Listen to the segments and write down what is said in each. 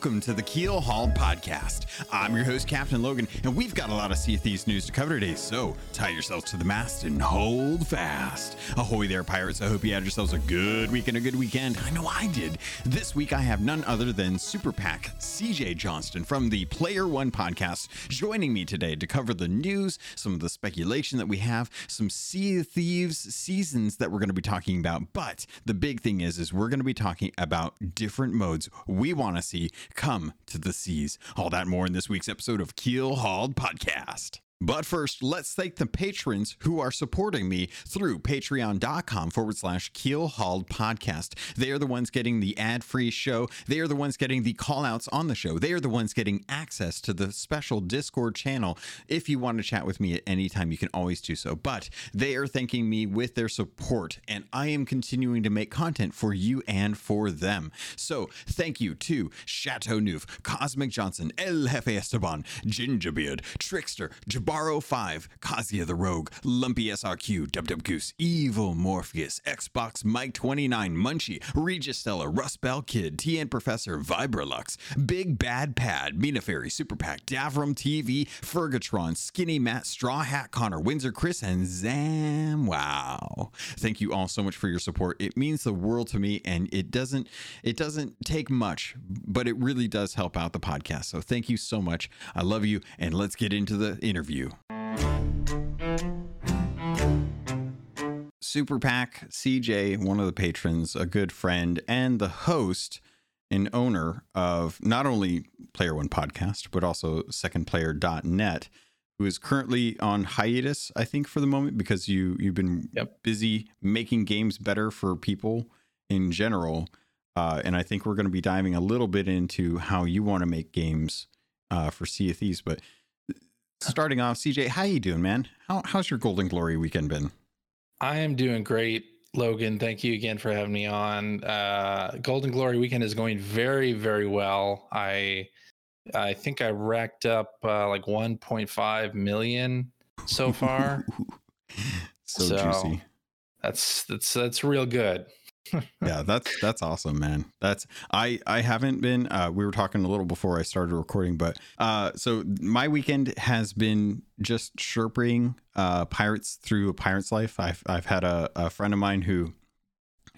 welcome to the Keel Hauled Podcast. I'm your host, Captain Logan, and we've got a lot of Sea of Thieves news to cover today, so tie yourselves to the mast and hold fast. Ahoy there, pirates. I hope you had yourselves a good week and a good weekend. I know I did. This week, I have none other than Super Pack CJ Johnston from the Player One podcast joining me today to cover the news, some of the speculation that we have, some Sea of Thieves seasons that we're going to be talking about. But the big thing is, is we're going to be talking about different modes we want to see come to the seas. All that more in this week's episode of Keel Hauled Podcast. But first, let's thank the patrons who are supporting me through patreon.com forward slash keel hauled podcast. They are the ones getting the ad free show. They are the ones getting the call outs on the show. They are the ones getting access to the special Discord channel. If you want to chat with me at any time, you can always do so. But they are thanking me with their support, and I am continuing to make content for you and for them. So thank you to Chateau Neuf, Cosmic Johnson, El Jefe Esteban, Gingerbeard, Trickster, Jabaro 5, Kazia the Rogue, Lumpy SRQ, Dub Dub Goose, Evil Morpheus, Xbox Mike 29, Munchie, Registella, Rust Bell Kid, TN Professor, Vibralux, Big Bad Pad, Mina Fairy, Super Pack, Davram TV, Fergatron, Skinny Matt, Straw Hat Connor, Windsor Chris, and Zam. Wow. Thank you all so much for your support. It means the world to me and it doesn't it doesn't take much, but it really does help out the podcast. So thank you so much. I love you and let's get into the interview. Super Pack CJ, one of the patrons, a good friend, and the host and owner of not only Player One Podcast, but also secondplayer.net, who is currently on hiatus, I think, for the moment, because you you've been Yep. busy making games better for people in general. Uh, and I think we're going to be diving a little bit into how you want to make games uh, for Sea of Thieves. But starting off, CJ, how you doing, man? How, how's your Golden Glory weekend been? I am doing great, Logan. Thank you again for having me on. Uh, Golden Glory weekend is going very, very well. I I think I racked up uh, like 1.5 million so far. so, So- juicy. that's that's that's real good. Yeah that's that's awesome man. That's i i haven't been uh we were talking a little before i started recording but uh so my weekend has been just chirping uh pirates through a pirate's life. I've i've had a, a friend of mine who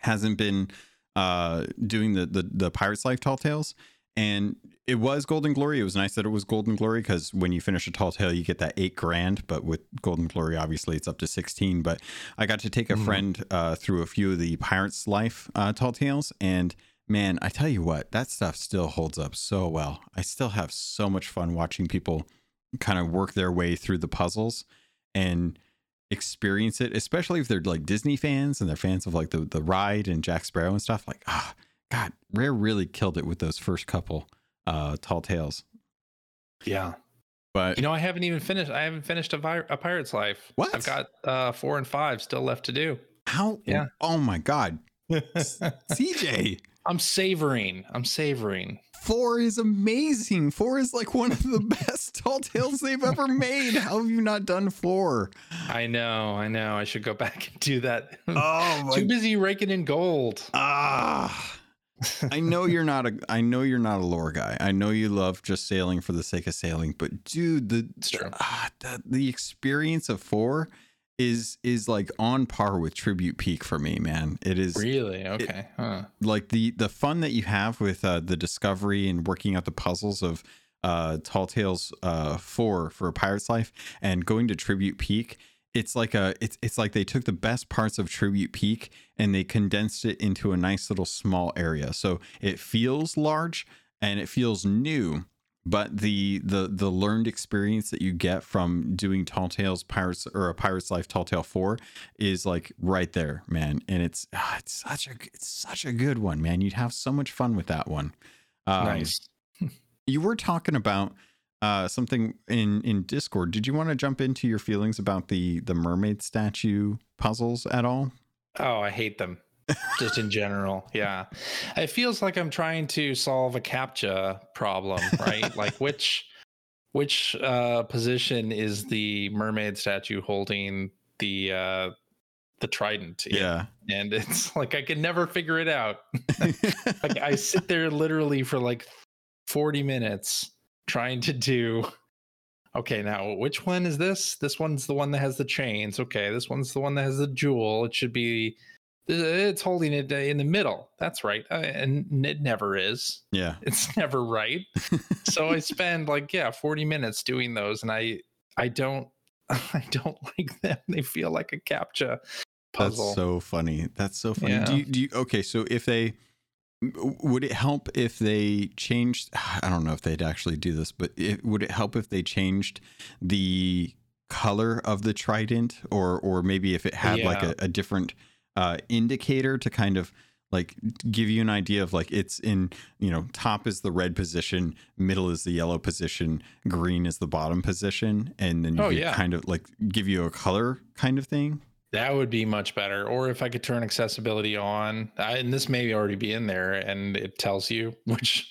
hasn't been uh doing the the, the pirate's life tall tales and it was golden glory. It was nice that it was golden glory because when you finish a tall tale you get that eight grand. But with golden glory obviously it's up to 16 but i got to take a Mhm. friend uh, through a few of the pirates life uh, tall tales. And man i tell you what that stuff still holds up so well. I still have so much fun watching people kind of work their way through the puzzles and experience it especially if they're like disney fans and they're fans of like the, the ride and jack sparrow and stuff. Like ah god rare really killed it with those first couple uh tall tales Yeah. but You know, I haven't even finished. I haven't finished a, vi- a Pirate's Life. What? I've got uh, four and five still left to do. how Yeah. oh my god cj I'm savoring. I'm savoring. four is amazing four is like one of the best tall tales they've ever made how have you not done four I know. I know. I should go back and do that. oh Too busy raking in gold. ah I know you're not a I know you're not a lore guy. I know you love just sailing for the sake of sailing, but dude, the ah, the, the experience of 4 is is like on par with Tribute Peak for me, man. It is Really? Okay. huh. like the the fun that you have with uh, the discovery and working out the puzzles of uh Tall Tales uh 4 for a pirate's life and going to Tribute Peak it's like a it's it's like they took the best parts of Tribute Peak and they condensed it into a nice little small area. So it feels large and it feels new, but the the the learned experience that you get from doing Tall Tales Pirates or a Pirate's Life Tall Tale 4 is like right there, man. And it's ah, it's such a it's such a good one, man. You'd have so much fun with that one. Um, nice. You were talking about uh, something in in Discord. Did you want to jump into your feelings about the the mermaid statue puzzles at all? Oh, I hate them. Just in general. Yeah. It feels like I'm trying to solve a captcha problem, right? like which which uh position is the mermaid statue holding the uh the trident in? Yeah. and it's like i can never figure it out like i sit there literally for like 40 minutes trying to do okay now which one is this? This one's the one that has the chains. Okay this one's the one that has the jewel. It should be it's holding it in the middle. That's right. Uh, and it never is. Yeah. it's never right. So i spend like yeah 40 minutes doing those and i i don't i don't like them. They feel like a captcha puzzle. That's so funny. That's so funny. Do you, do you okay, so if they would it help if they changed I don't know if they'd actually do this, but it, would it help if they changed the color of the trident? Or or maybe if it had like a, a different uh indicator to kind of like give you an idea of like it's in you know top is the red position middle is the yellow position green is the bottom position and then you Oh, yeah. kind of like give you a color kind of thing That would be much better. Or if I could turn accessibility on, I, and this may already be in there, and it tells you which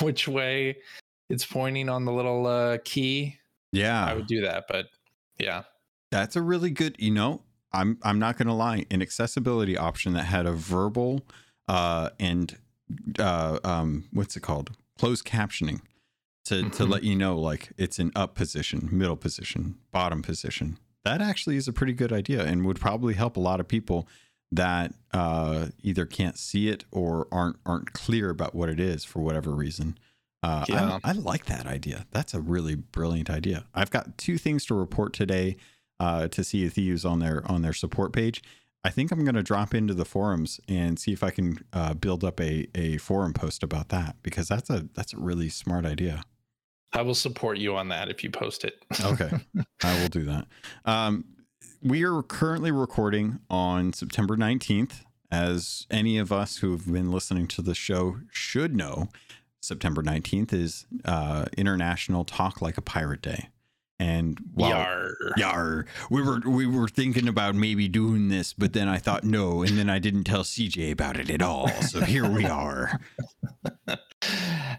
which way it's pointing on the little uh, key. yeah I would do that, but yeah, That's a really good, you know, I'm I'm not gonna lie, an accessibility option that had a verbal uh and uh um what's it called? Closed captioning to to Mhm. let you know like it's in up position, middle position, bottom position. That actually is a pretty good idea and would probably help a lot of people that uh either can't see it or aren't aren't clear about what it is for whatever reason. Uh, Yeah. I, I like that idea. That's a really brilliant idea. I've got two things to report today uh, to Sea of Thieves on their on their support page. I think I'm going to drop into the forums and see if I can uh, build up a, a forum post about that because that's a that's a really smart idea. I will support you on that if you post it. Okay, I will do that. Um, we are currently recording on September 19th. As any of us who have been listening to the show should know, September 19th is uh, International Talk Like a Pirate Day. And while Yar. Yar. We were we were thinking about maybe doing this, but then I thought no, and then I didn't tell CJ about it at all. So here we are.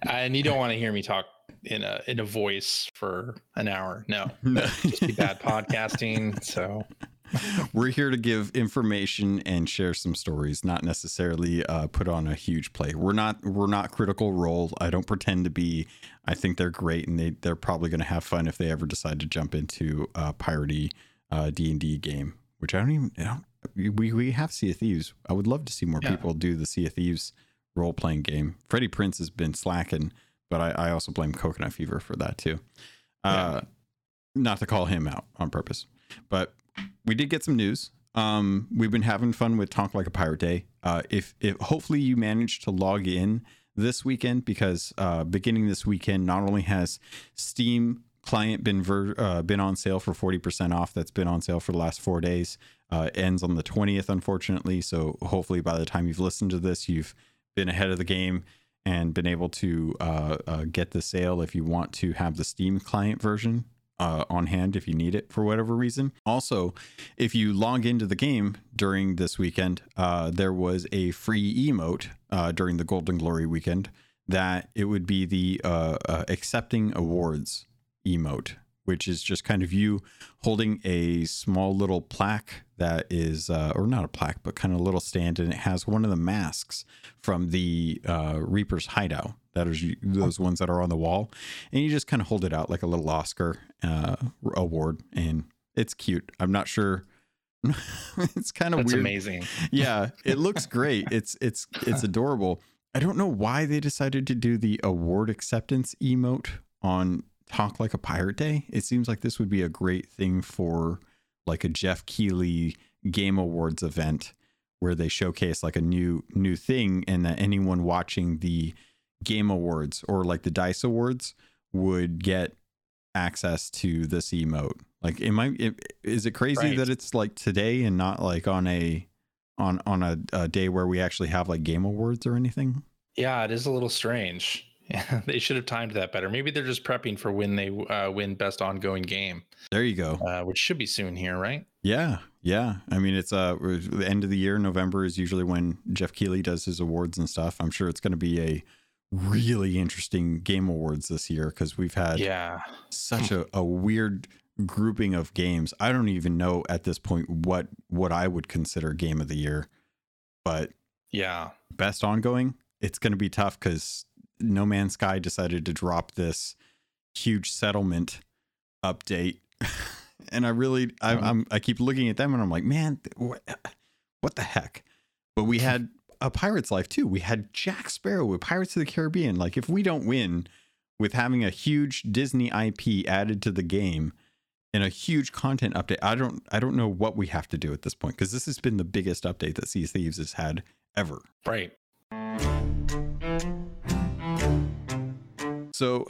and you don't want to hear me talk in a in a voice for an hour. No, just be bad podcasting. So We're here to give information and share some stories, not necessarily uh, put on a huge play. We're not we're not critical role. I don't pretend to be. I think they're great, and they they're probably going to have fun if they ever decide to jump into a piratey uh, D and D game. Which I don't even. I don't, we we have Sea of Thieves. I would love to see more Yeah. people do the Sea of Thieves role playing game. Freddie Prince has been slacking, but I, I also blame Coconut Fever for that too. Uh, Not to call him out on purpose, but we did get some news. Um, we've been having fun with Talk Like a Pirate Day. Uh, if if hopefully you managed to log in this weekend because uh, beginning this weekend, not only has Steam client been ver- uh, been on sale for forty percent off. That's been on sale for the last four days. Uh, ends on the twentieth, unfortunately. So hopefully by the time you've listened to this, you've been ahead of the game and been able to uh, uh, get the sale if you want to have the Steam client version uh, on hand if you need it for whatever reason. Also, if you log into the game during this weekend, uh, there was a free emote uh, during the Golden Glory weekend that it would be the uh, accepting awards emote, which is just kind of you holding a small little plaque that is, uh, or not a plaque, but kind of a little stand, and it has one of the masks from the uh, Reaper's hideout. That is those ones that are on the wall, and you just kind of hold it out like a little Oscar uh, award, and it's cute. I'm not sure. it's kind of that's weird amazing. yeah it looks great it's it's it's adorable i don't know why they decided to do the award acceptance emote on talk like a pirate day it seems like this would be a great thing for like a geoff keighley game awards event where they showcase like a new new thing and that anyone watching the game awards or like the dice awards would get access to this emote like am i i- is it crazy Right. that it's like today and not like on a on on a, a day where we actually have like game awards or anything Yeah, it is a little strange. Yeah, they should have timed that better. Maybe they're just prepping for when they uh, win best ongoing game, there you go uh, which should be soon here, right? yeah yeah i mean it's uh the end of the year november is usually when geoff keighley does his awards and stuff i'm sure it's going to be a really interesting game awards this year because we've had Yeah, such a, a weird grouping of games. I don't even know at this point what what I would consider game of the year. But yeah, best ongoing, it's going to be tough because No Man's Sky decided to drop this huge settlement update, and I really, I. I'm, I keep looking at them, and I'm like, man, what, what the heck? But we had a Pirate's Life too. We had Jack Sparrow with Pirates of the Caribbean. Like, if we don't win with having a huge Disney IP added to the game and a huge content update, I don't, I don't know what we have to do at this point because this has been the biggest update that Sea Thieves has had ever. Right. So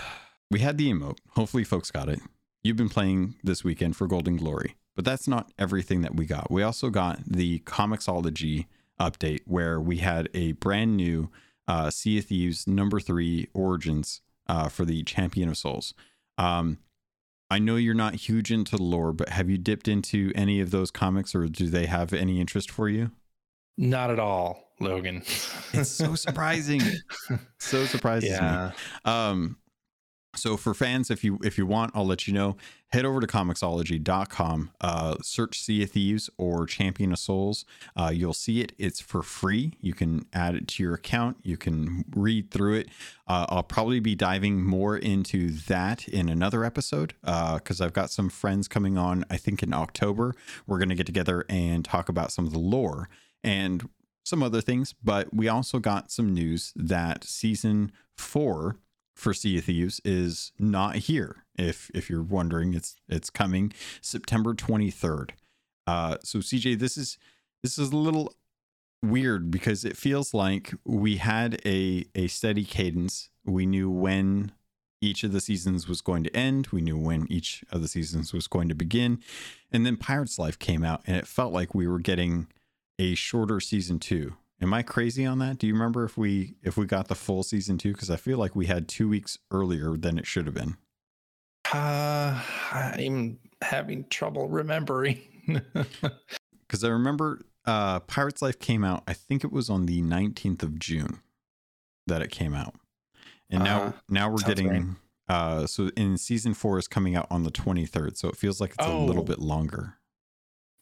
we had the emote. Hopefully, folks got it. You've been playing this weekend for Golden Glory, but that's not everything that we got. We also got the Comixology update where we had a brand new uh, Sea of Thieves number three Origins uh, for the Champion of Souls. Um, I know you're not huge into lore, but have you dipped into any of those comics or do they have any interest for you? Not at all, Logan. It's so surprising. so surprising. yeah. Um, so for fans, if you if you want, I'll let you know. Head over to comixology.com, uh, search Sea of Thieves or Champion of Souls. Uh, you'll see it. It's for free. You can add it to your account. You can read through it. Uh, I'll probably be diving more into that in another episode Uh, because I've got some friends coming on. I think in October we're going to get together and talk about some of the lore and some other things. But we also got some news that season four for Sea of Thieves is not here. If if you're wondering, it's it's coming September 23rd. Uh, so CJ, this is this is a little weird because it feels like we had a a steady cadence. We knew when each of the seasons was going to end. We knew when each of the seasons was going to begin. And then Pirates Life came out and it felt like we were getting a shorter season 2. Am I crazy on that? Do you remember if we if we got the full season 2 cuz I feel like we had 2 weeks earlier than it should have been. Uh, I'm having trouble remembering. Cuz I remember uh Pirates Life came out I think it was on the 19th of June that it came out. And now Uh, now we're getting uh so in season 4 is coming out on the 23rd. So it feels like it's a little Oh. bit longer.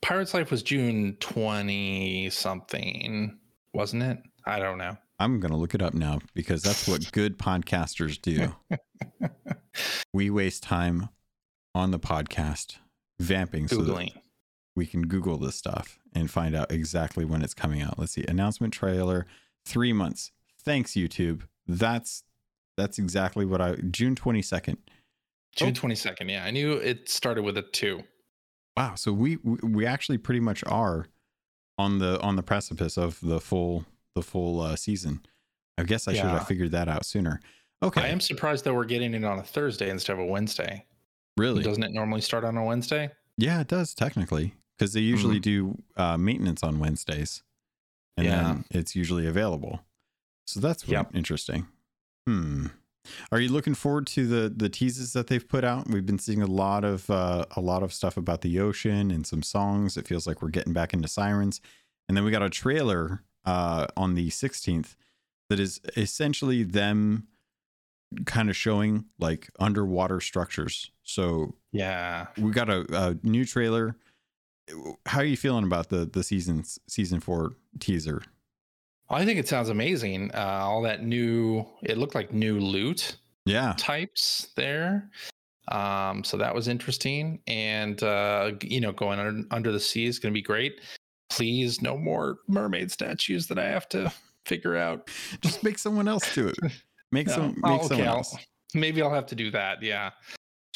Pirates Life was June 20 something, wasn't it? I don't know. I'm going to look it up now because that's what good podcasters do. we waste time on the podcast vamping so Googling. we can Google this stuff and find out exactly when it's coming out. Let's see. Announcement trailer, three months. Thanks, YouTube. That's that's exactly what I June 22nd. June Oh. 22nd. Yeah, I knew it started with a two. Wow. So we we actually pretty much are on the on the precipice of the full the full uh, season. I guess I should have figured that out sooner. Okay. I am surprised that we're getting it on a Thursday instead of a Wednesday. really? Doesn't it normally start on a Wednesday? Yeah, it does technically because they usually Mm. do uh, maintenance on Wednesdays, and Yeah. then it's usually available. So that's Yep. interesting. Hmm. Are you looking forward to the the teases that they've put out? We've been seeing a lot of uh, a lot of stuff about the ocean and some songs. It feels like we're getting back into sirens, and then we got a trailer uh, on the 16th that is essentially them kind of showing like underwater structures. So Yeah. we got a, a new trailer. How are you feeling about the the season's season four teaser? I think it sounds amazing. Uh, all that new, it looked like new loot Yeah, types there. Um, so that was interesting. And, uh, you know, going under, under the sea is going to be great. Please, no more mermaid statues that I have to figure out. just make someone else do it. Make No. some Oh, make okay, someone I'll- else. Maybe I'll have to do that. Yeah.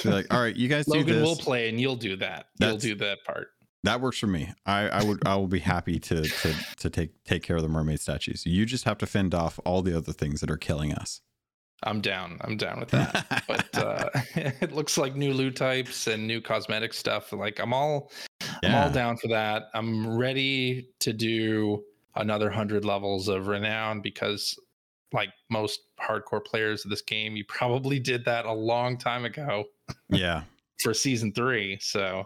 Be like, all right, you guys do Logan this. will play and you'll do that. You'll do that part. That works for me. I, I would I will be happy to to to take take care of the mermaid statues. You just have to fend off all the other things that are killing us. I'm down. I'm down with that. but uh, it looks like new loot types and new cosmetic stuff. Like I'm all, I'm all down for that. I'm ready to do another hundred levels of renown because, like most hardcore players of this game, you probably did that a long time ago yeah. for season three. So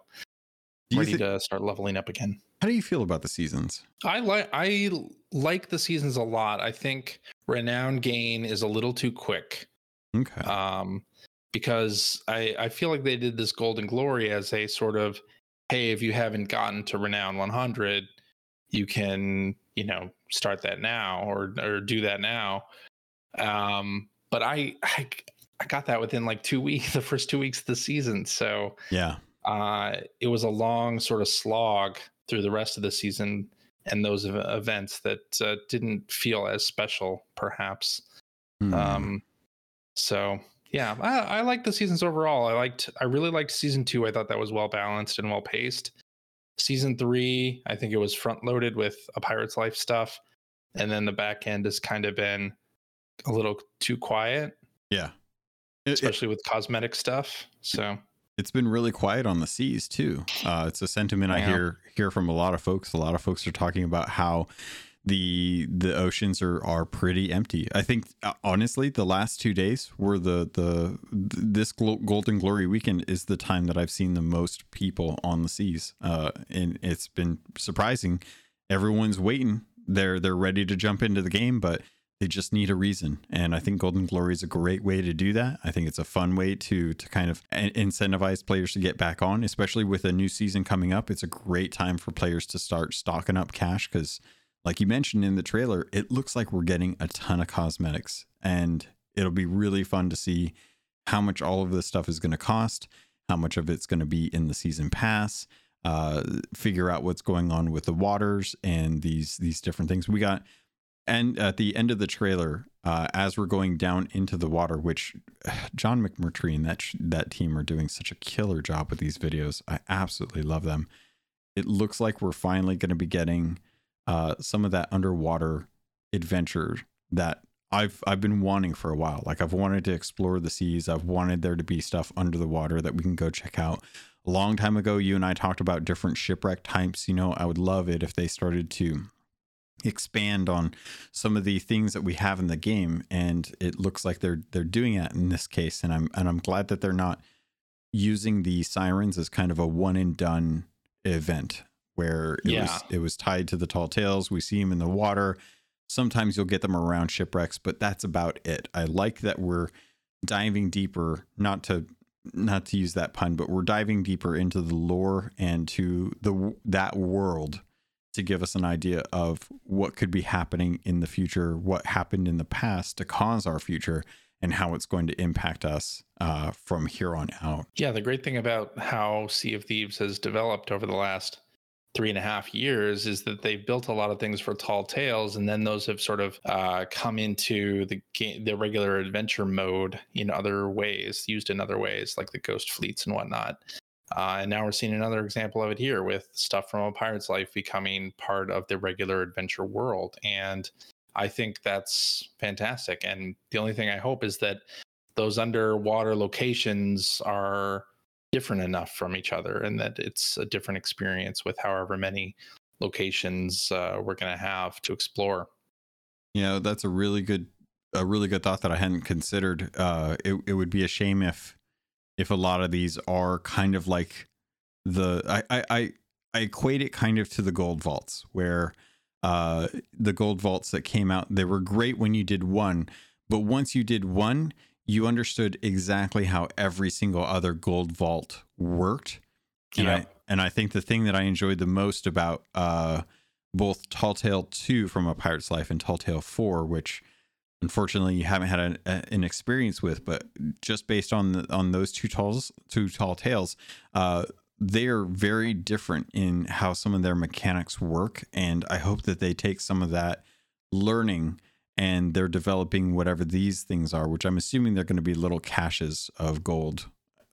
Do you ready thi- to start leveling up again. how do you feel about the seasons? I like I like the seasons a lot. I think renown gain is a little too quick. Okay. um, because I, I feel like they did this golden glory as a sort of hey if you haven't gotten to renown 100 you can you know start that now or or do that now Um, but I, I I got that within like two weeks, the first two weeks of the season. So yeah, uh, it was a long sort of slog through the rest of the season and those events that uh, didn't feel as special, perhaps. Mm. Um, so yeah, I, I like the seasons overall. I liked, I really liked season two. I thought that was well balanced and well paced. Season three, I think it was front loaded with a Pirate's Life stuff, and then the back end has kind of been a little too quiet. Yeah, especially it, with cosmetic stuff. So it's been really quiet on the seas too. Uh, it's a sentiment I, I hear hear from a lot of folks. A lot of folks are talking about how the the oceans are are pretty empty. I think uh, honestly, the last two days were the the this Golden Glory weekend is the time that I've seen the most people on the seas, uh, and it's been surprising. Everyone's waiting; they're they're ready to jump into the game, but they just need a reason. And i think golden glory is a great way to do that. I think it's a fun way to to kind of incentivize players to get back on especially with a new season coming up. It's a great time for players to start stocking up cash because like you mentioned in the trailer, it looks like we're getting a ton of cosmetics, and it'll be really fun to see how much all of this stuff is going to cost, how much of it's going to be in the season pass, uh, figure out what's going on with the waters and these these different things. We got, and at the end of the trailer, uh, as we're going down into the water, which John McMurtry and that that team are doing such a killer job with these videos. I absolutely love them. It looks like we're finally going to be getting uh, some of that underwater adventure that I've I've been wanting for a while. Like I've wanted to explore the seas. I've wanted there to be stuff under the water that we can go check out. A long time ago, you and I talked about different shipwreck types. You know, I would love it if they started to expand on some of the things that we have in the game, and it looks like they're they're doing that in this case. And I'm and I'm glad that they're not using the sirens as kind of a one and done event where it yeah. was it was tied to the tall tales. We see them in the water. Sometimes you'll get them around shipwrecks, but that's about it. I like that we're diving deeper, not to not to use that pun, but we're diving deeper into the lore and to the that world to give us an idea of what could be happening in the future, what happened in the past to cause our future, and how it's going to impact us uh, from here on out. Yeah, the great thing about how Sea of Thieves has developed over the last three and a half years is that they've built a lot of things for tall tales and then those have sort of uh, come into the game the regular adventure mode in other ways used in other ways like the ghost fleets and whatnot uh, and now we're seeing another example of it here with stuff from a pirate's life becoming part of the regular adventure world. And i think that's fantastic. And the only thing i hope is that those underwater locations are different enough from each other and that it's a different experience with however many locations uh, we're going to have to explore. You know that's a really good a really good thought that i hadn't considered. Uh, it, it would be a shame if if a lot of these are kind of like the i i i equate it kind of to the gold vaults where uh the gold vaults that came out they were great when you did one but once you did one you understood exactly how every single other gold vault worked. And yeah. I and I think the thing that I enjoyed the most about uh, both Tall Tale 2 from a Pirate's Life and Tall Tale 4, which unfortunately you haven't had an, a, an experience with, but just based on the, on those two talls, two tall tales, uh, they are very different in how some of their mechanics work, and I hope that they take some of that learning and they're developing whatever these things are, which I'm assuming they're going to be little caches of gold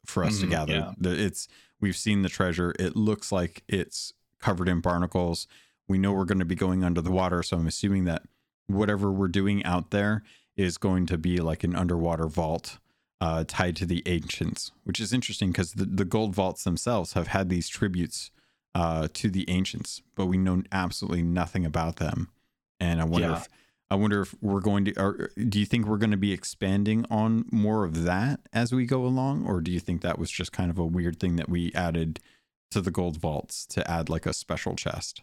for us mm, to gather. Yeah. It's we've seen the treasure. It looks like it's covered in barnacles. We know we're going to be going under the water, so I'm assuming that whatever we're doing out there is going to be like an underwater vault uh, tied to the ancients, which is interesting because the, the gold vaults themselves have had these tributes uh, to the ancients, but we know absolutely nothing about them. And I wonder yeah. if I wonder if we're going to, or do you think we're going to be expanding on more of that as we go along? Or do you think that was just kind of a weird thing that we added to the gold vaults to add like a special chest?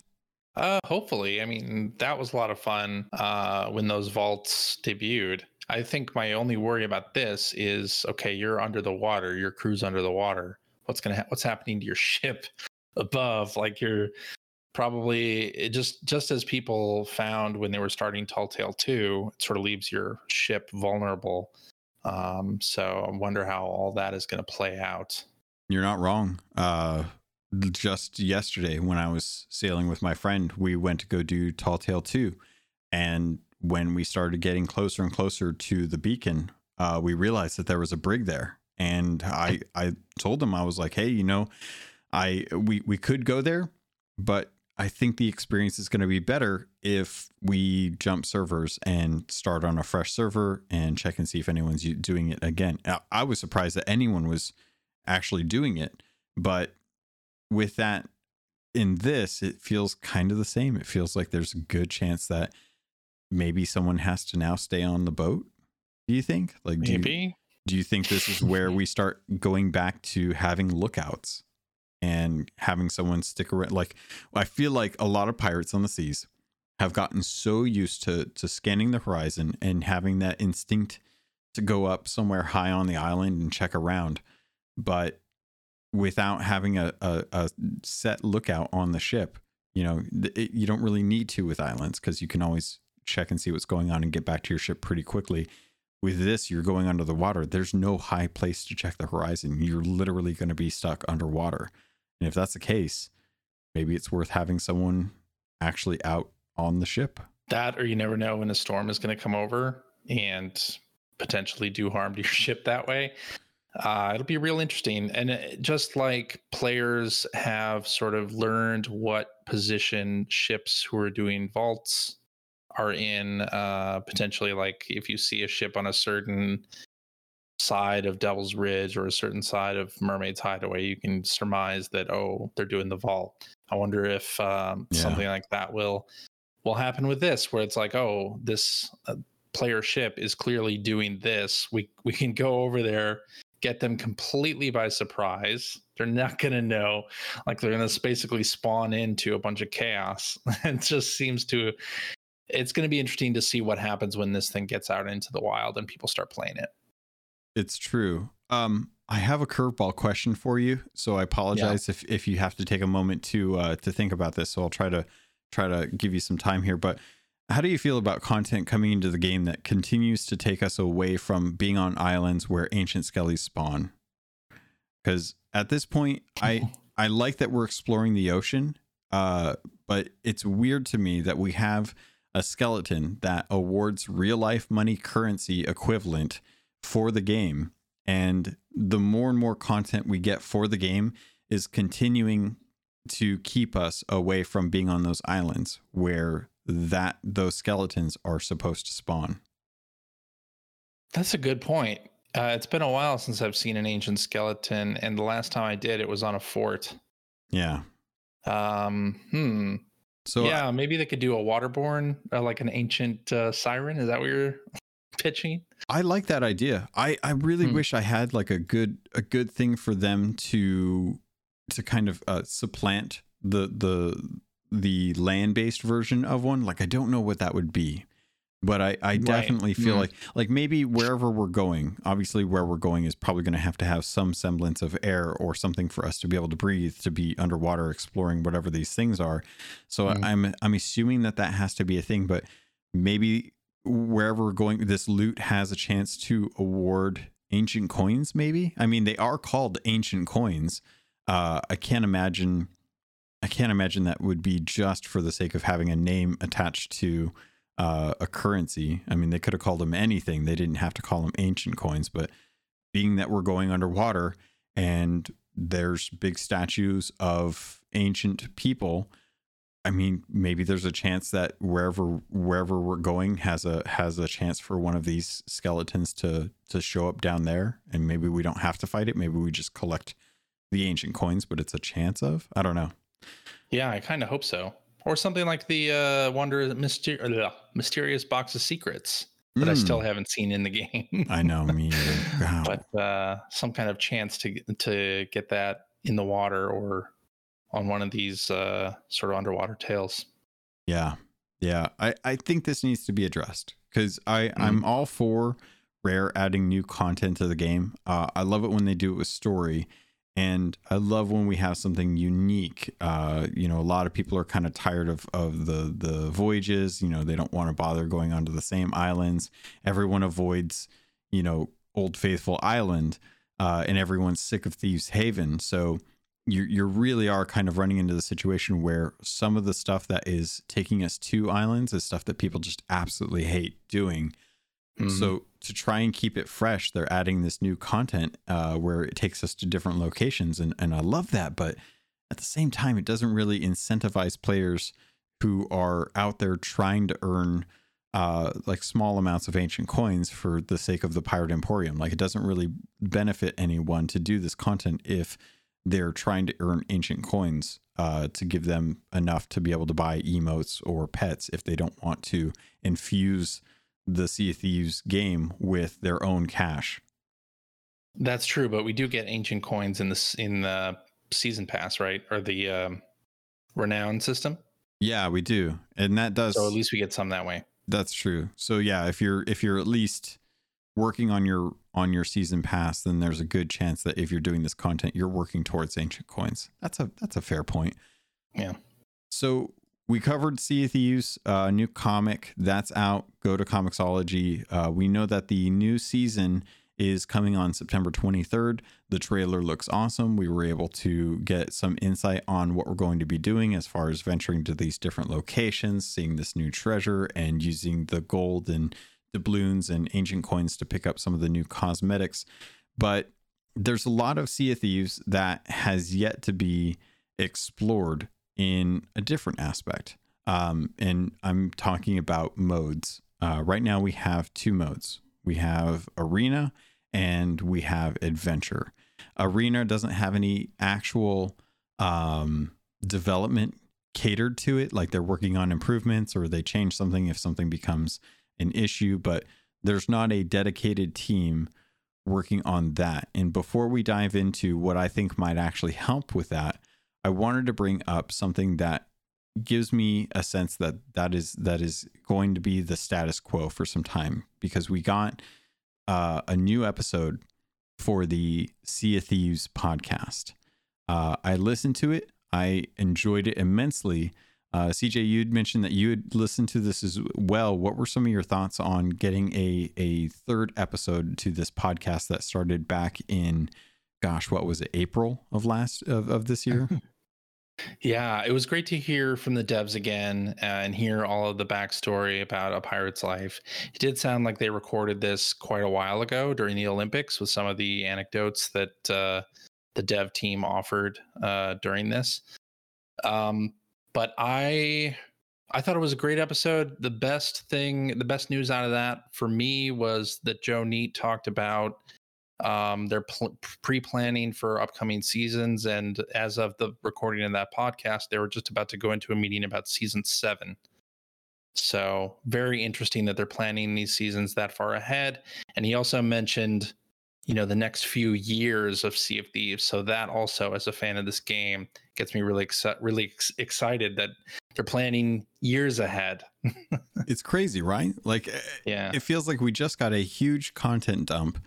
Uh, hopefully. I mean, that was a lot of fun uh, when those vaults debuted. I think my only worry about this is okay, you're under the water, your crew's under the water. What's gonna ha- what's happening to your ship above? Like you're probably just just as people found when they were starting Tall Tale 2, it sort of leaves your ship vulnerable. Um, so I wonder how all that is to play out. You're not wrong. Uh, just yesterday, when I was sailing with my friend, we went to go do Tall Tale 2. And when we started getting closer and closer to the beacon, uh, we realized that there was a brig there. And I, I told him, I was like, hey, you know, I we we could go there, but I think the experience is going to be better if we jump servers and start on a fresh server and check and see if anyone's doing it again. I was surprised that anyone was actually doing it, but with that in this, it feels kind of the same. It feels like there's a good chance that maybe someone has to now stay on the boat. Do you think? Like, maybe. Do you, do you think this is where we start going back to having lookouts? and having someone stick around. Like I feel like a lot of pirates on the seas have gotten so used to to scanning the horizon and having that instinct to go up somewhere high on the island and check around, but without having a, a, a set lookout on the ship, you know, it, you don't really need to with islands because you can always check and see what's going on and get back to your ship pretty quickly. With this, you're going under the water. There's no high place to check the horizon. You're literally going to be stuck underwater. And if that's the case, maybe it's worth having someone actually out on the ship. That, or you never know when a storm is going to come over and potentially do harm to your ship that way. Uh, it'll be real interesting. And it, just like players have sort of learned what position ships who are doing vaults are in, uh, potentially like if you see a ship on a certain side of Devil's Ridge or a certain side of Mermaid's Hideaway, you can surmise that oh, they're doing the vault. I wonder if um, yeah. something like that will will happen with this, where it's like, oh, this uh, player ship is clearly doing this. We we can go over there, get them completely by surprise. They're not going to know. Like they're going to basically spawn into a bunch of chaos. it just seems to. It's going to be interesting to see what happens when this thing gets out into the wild and people start playing it. It's true. Um, I have a curveball question for you, so I apologize yeah. if if you have to take a moment to uh, to think about this. So I'll try to try to give you some time here. But how do you feel about content coming into the game that continues to take us away from being on islands where ancient skellies spawn? Because at this point, I I like that we're exploring the ocean, uh, but it's weird to me that we have a skeleton that awards real life money currency equivalent for the game. And the more and more content we get for the game is continuing to keep us away from being on those islands where that those skeletons are supposed to spawn. That's a good point. Uh, it's been a while since I've seen an ancient skeleton, and the last time I did, it was on a fort. Yeah. Um. Hmm. So yeah, I, maybe they could do a waterborne, uh, like an ancient uh, siren. Is that what you're pitching? I like that idea. I I really hmm. wish I had like a good a good thing for them to to kind of uh, supplant the the the land based version of one. Like I don't know what that would be, but I I definitely right. feel mm. like like maybe wherever we're going, obviously where we're going is probably going to have to have some semblance of air or something for us to be able to breathe to be underwater exploring whatever these things are. So mm. I'm I'm assuming that that has to be a thing, but maybe wherever we're going, this loot has a chance to award ancient coins. Maybe I mean they are called ancient coins. Uh, I can't imagine. I can't imagine that would be just for the sake of having a name attached to uh, a currency. I mean, they could have called them anything. They didn't have to call them ancient coins. But being that we're going underwater and there's big statues of ancient people I mean, maybe there's a chance that wherever wherever we're going has a has a chance for one of these skeletons to to show up down there, and maybe we don't have to fight it. Maybe we just collect the ancient coins, but it's a chance of. I don't know. Yeah, I kind of hope so, or something like the uh, wonder myster- uh, mysterious box of secrets that mm. I still hmm. haven't seen in the game. I know me, wow. but uh, some kind of chance to to get that in the water or on one of these uh, sort of underwater tales. Yeah, yeah. I I think this needs to be addressed because I mm. I'm all for rare adding new content to the game. Uh, I love it when they do it with story, and I love when we have something unique. Uh, you know, a lot of people are kind of tired of of the the voyages. You know, they don't want to bother going onto the same islands. Everyone avoids, you know, Old Faithful Island, uh, and everyone's sick of Thieves Haven. So you you really are kind of running into the situation where some of the stuff that is taking us to islands is stuff that people just absolutely hate doing. Mm-hmm. So to try and keep it fresh, they're adding this new content uh, where it takes us to different locations, and and I love that. But at the same time, it doesn't really incentivize players who are out there trying to earn uh, like small amounts of ancient coins for the sake of the pirate emporium. Like it doesn't really benefit anyone to do this content if they're trying to earn ancient coins uh, to give them enough to be able to buy emotes or pets if they don't want to infuse the Sea of Thieves game with their own cash. That's true, but we do get ancient coins in the in the season pass, right, or the um, renown system. Yeah, we do, and that does. So at least we get some that way. That's true. So yeah, if you're if you're at least working on your on your season pass, then there's a good chance that if you're doing this content, you're working towards ancient coins. That's a that's a fair point. Yeah. So we covered Sea of Thieves, a uh, new comic that's out. Go to Comixology. Uh, we know that the new season is coming on September 23rd. The trailer looks awesome. We were able to get some insight on what we're going to be doing as far as venturing to these different locations, seeing this new treasure, and using the gold and doubloons and ancient coins to pick up some of the new cosmetics. But there's a lot of Sea of Thieves that has yet to be explored in a different aspect. Um, and I'm talking about modes. Uh, right now, we have two modes we have Arena and we have Adventure. Arena doesn't have any actual um, development catered to it, like they're working on improvements or they change something if something becomes an issue, but there's not a dedicated team working on that. And before we dive into what I think might actually help with that, I wanted to bring up something that gives me a sense that that is that is going to be the status quo for some time because we got uh, a new episode for the Sea of Thieves podcast. Uh, I listened to it. I enjoyed it immensely. Uh, CJ, you'd mentioned that you had listened to this as well. What were some of your thoughts on getting a a third episode to this podcast that started back in, gosh, what was it, April of last of, of this year? Yeah, it was great to hear from the devs again uh, and hear all of the backstory about a pirate's life. It did sound like they recorded this quite a while ago during the Olympics with some of the anecdotes that uh, the dev team offered uh, during this. Um, but I, I thought it was a great episode. The best thing, the best news out of that for me was that Joe Neate talked about um, they're pl- pre-planning for upcoming seasons, and as of the recording of that podcast, they were just about to go into a meeting about season seven. So very interesting that they're planning these seasons that far ahead. And he also mentioned, you know, the next few years of Sea of Thieves. So that also, as a fan of this game, gets me really exci- really ex- excited that they're planning years ahead. it's crazy, right? Like, eh, yeah, it feels like we just got a huge content dump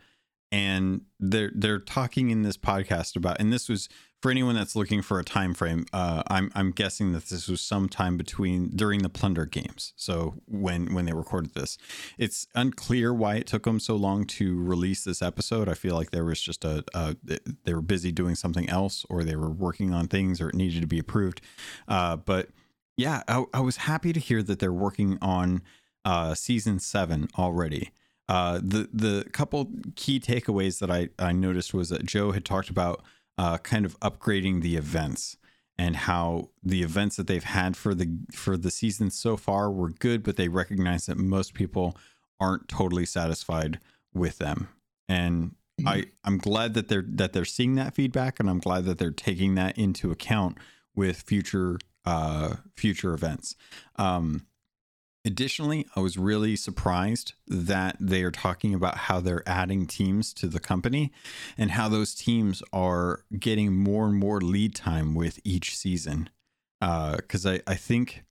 and they're they're talking in this podcast about and this was for anyone that's looking for a time frame uh, i'm i'm guessing that this was sometime between during the plunder games so when when they recorded this. It's unclear why it took them so long to release this episode. I feel like there was just a, a they were busy doing something else or they were working on things or it needed to be approved. Uh, but yeah I, I was happy to hear that they're working on uh, season seven already uh, the the couple key takeaways that I, I noticed was that Joe had talked about uh, kind of upgrading the events and how the events that they've had for the for the season so far were good, but they recognize that most people aren't totally satisfied with them. And mm-hmm. I I'm glad that they're that they're seeing that feedback, and I'm glad that they're taking that into account with future uh, future events. Um, Additionally, I was really surprised that they are talking about how they're adding teams to the company and how those teams are getting more and more lead time with each season. Because uh, I, I think,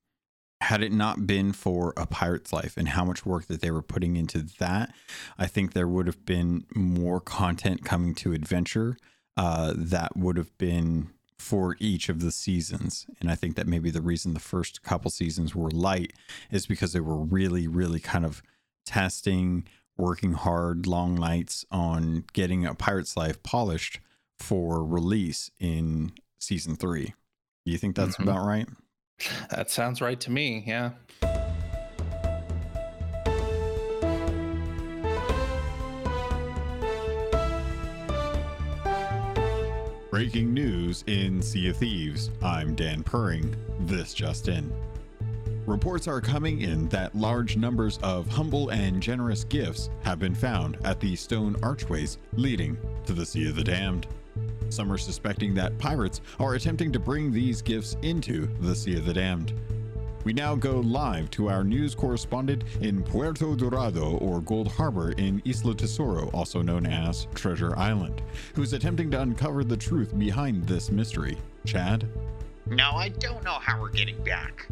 had it not been for A Pirate's Life and how much work that they were putting into that, I think there would have been more content coming to Adventure uh, that would have been for each of the seasons. And I think that maybe the reason the first couple seasons were light is because they were really, really kind of testing, working hard, long nights on getting a Pirate's Life polished for release in season three. Do you think that's mm-hmm. about right? That sounds right to me. Yeah. Breaking news in Sea of Thieves. I'm Dan Purring. This just in. Reports are coming in that large numbers of humble and generous gifts have been found at the stone archways leading to the Sea of the Damned. Some are suspecting that pirates are attempting to bring these gifts into the Sea of the Damned. We now go live to our news correspondent in Puerto Dorado or Gold Harbor in Isla Tesoro, also known as Treasure Island, who's attempting to uncover the truth behind this mystery. Chad? No, I don't know how we're getting back.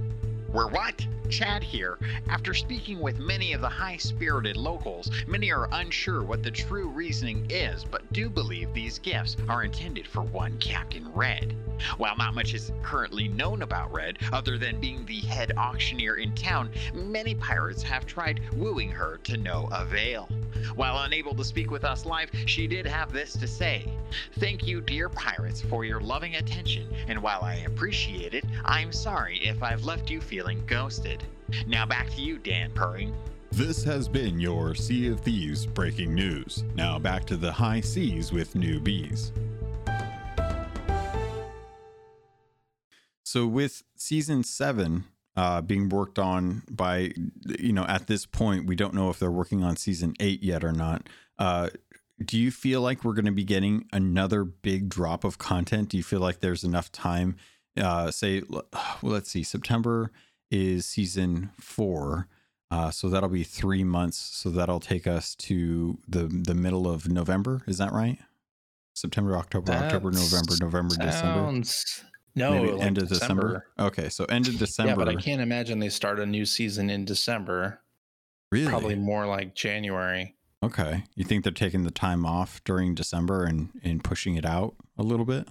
We're what? Chad here. After speaking with many of the high spirited locals, many are unsure what the true reasoning is, but do believe these gifts are intended for one Captain Red. While not much is currently known about Red, other than being the head auctioneer in town, many pirates have tried wooing her to no avail. While unable to speak with us live, she did have this to say Thank you, dear pirates, for your loving attention, and while I appreciate it, I'm sorry if I've left you feeling ghosted. Now back to you, Dan Purring. This has been your Sea of Thieves breaking news. Now back to the high seas with new bees. So, with season seven uh, being worked on by, you know, at this point, we don't know if they're working on season eight yet or not. Uh, do you feel like we're going to be getting another big drop of content? Do you feel like there's enough time? Uh, say, well, let's see, September is season four. Uh, so that'll be three months. So that'll take us to the the middle of November. Is that right? September, October, that October, November, November, December. No, Maybe like end of December. December. Okay, so end of December. Yeah, but I can't imagine they start a new season in December. Really? Probably more like January. Okay. You think they're taking the time off during December and and pushing it out a little bit?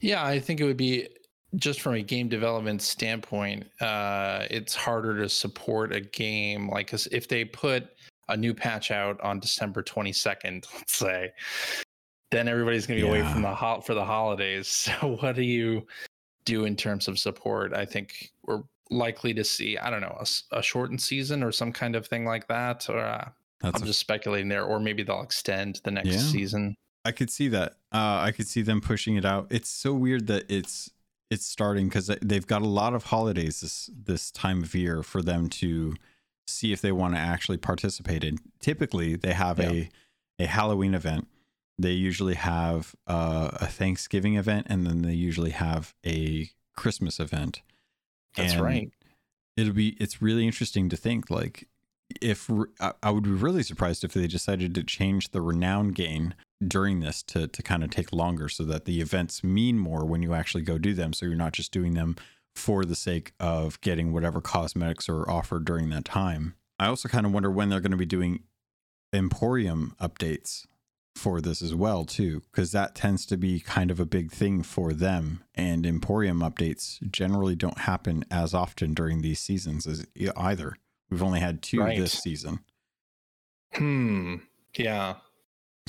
Yeah, I think it would be just from a game development standpoint, uh, it's harder to support a game like cause if they put a new patch out on December 22nd, let's say, then everybody's going to be yeah. away from the hot for the holidays. So what do you do in terms of support? I think we're likely to see, I don't know, a, a shortened season or some kind of thing like that. Or uh, I'm a, just speculating there, or maybe they'll extend the next yeah, season. I could see that. Uh, I could see them pushing it out. It's so weird that it's it's starting because they've got a lot of holidays this this time of year for them to see if they want to actually participate in. Typically, they have yeah. a a Halloween event. They usually have uh, a Thanksgiving event, and then they usually have a Christmas event. That's and right. It'll be. It's really interesting to think like if I would be really surprised if they decided to change the renown gain during this to to kind of take longer so that the events mean more when you actually go do them. So you're not just doing them for the sake of getting whatever cosmetics are offered during that time. I also kind of wonder when they're going to be doing emporium updates for this as well too because that tends to be kind of a big thing for them and emporium updates generally don't happen as often during these seasons as either. We've only had two right. this season. Hmm. Yeah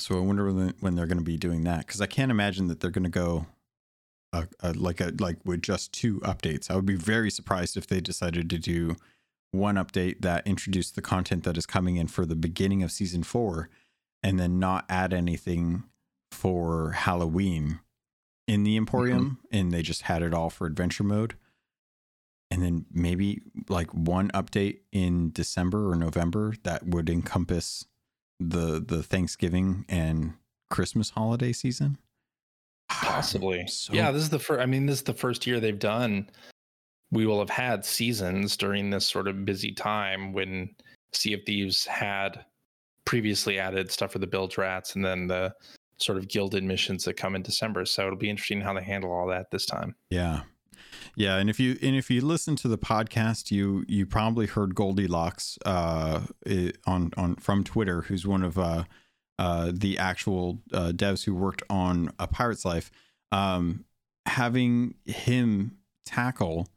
so I wonder when, when they're going to be doing that because I can't imagine that they're going to go uh, uh, like a like with just two updates. I would be very surprised if they decided to do one update that introduced the content that is coming in for the beginning of season four, and then not add anything for Halloween in the Emporium, mm-hmm. and they just had it all for adventure mode. And then maybe like one update in December or November that would encompass the the Thanksgiving and Christmas holiday season? Possibly. So... Yeah, this is the first. I mean, this is the first year they've done. We will have had seasons during this sort of busy time when Sea of Thieves had previously added stuff for the bilge rats and then the sort of gilded missions that come in December. So it'll be interesting how they handle all that this time. Yeah. Yeah, and if you and if you listen to the podcast, you you probably heard Goldilocks uh, on on from Twitter, who's one of uh, uh, the actual uh, devs who worked on a Pirate's Life, um, having him tackle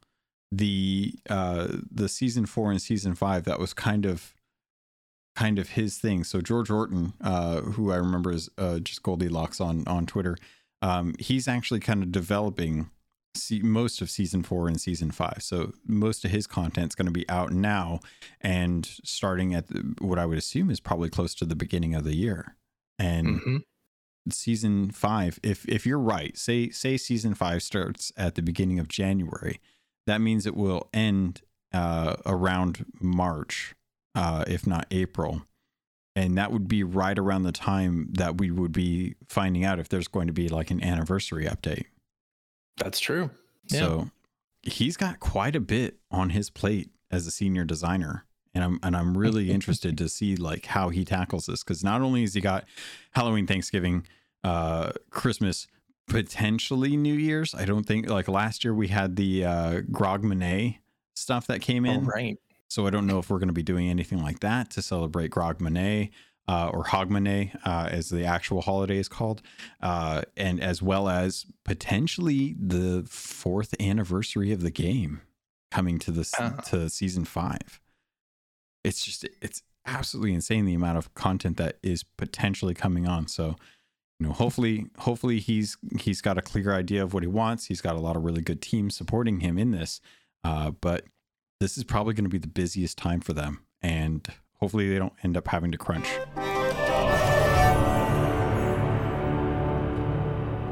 the uh, the season four and season five, that was kind of kind of his thing. So George Orton, uh, who I remember is uh, just Goldilocks on on Twitter, um, he's actually kind of developing see most of season four and season five. So most of his content's going to be out now and starting at what I would assume is probably close to the beginning of the year. And Mhm. season five, if if you're right, say say season five starts at the beginning of January, that means it will end uh, around March, uh, if not April. And that would be right around the time that we would be finding out if there's going to be like an anniversary update. That's true. Yeah. So he's got quite a bit on his plate as a senior designer. And I'm and I'm really interested to see like how he tackles this because not only has he got Halloween, Thanksgiving, uh, Christmas, potentially New Year's. I don't think like last year we had the uh, Grogmanay stuff that came Oh, in. right. So I don't know if we're going to be doing anything like that to celebrate Grogmanay uh, or Hogmanay, uh, as the actual holiday is called, uh, and as well as potentially the fourth anniversary of the game coming to this Ah. to season five. It's just it's absolutely insane the amount of content that is potentially coming on. So you know hopefully hopefully he's he's got a clear idea of what he wants he's got a lot of really good teams supporting him in this uh, but this is probably going to be the busiest time for them and hopefully they don't end up having to crunch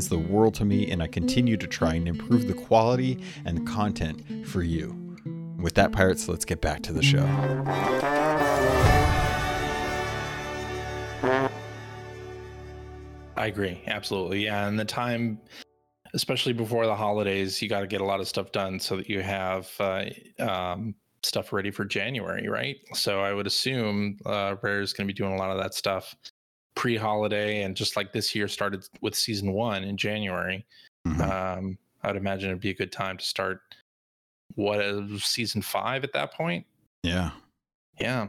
the world to me, and I continue to try and improve the quality and content for you. With that, pirates, let's get back to the show. I agree. Absolutely. Yeah. And the time, especially before the holidays, you got to get a lot of stuff done so that you have uh, um, stuff ready for January, right? So I would assume uh, Rare is going to be doing a lot of that stuff pre holiday. And just like this year started with season one in January, Mhm. um, I'd imagine it'd be a good time to start what is season five at that point. Yeah. Yeah.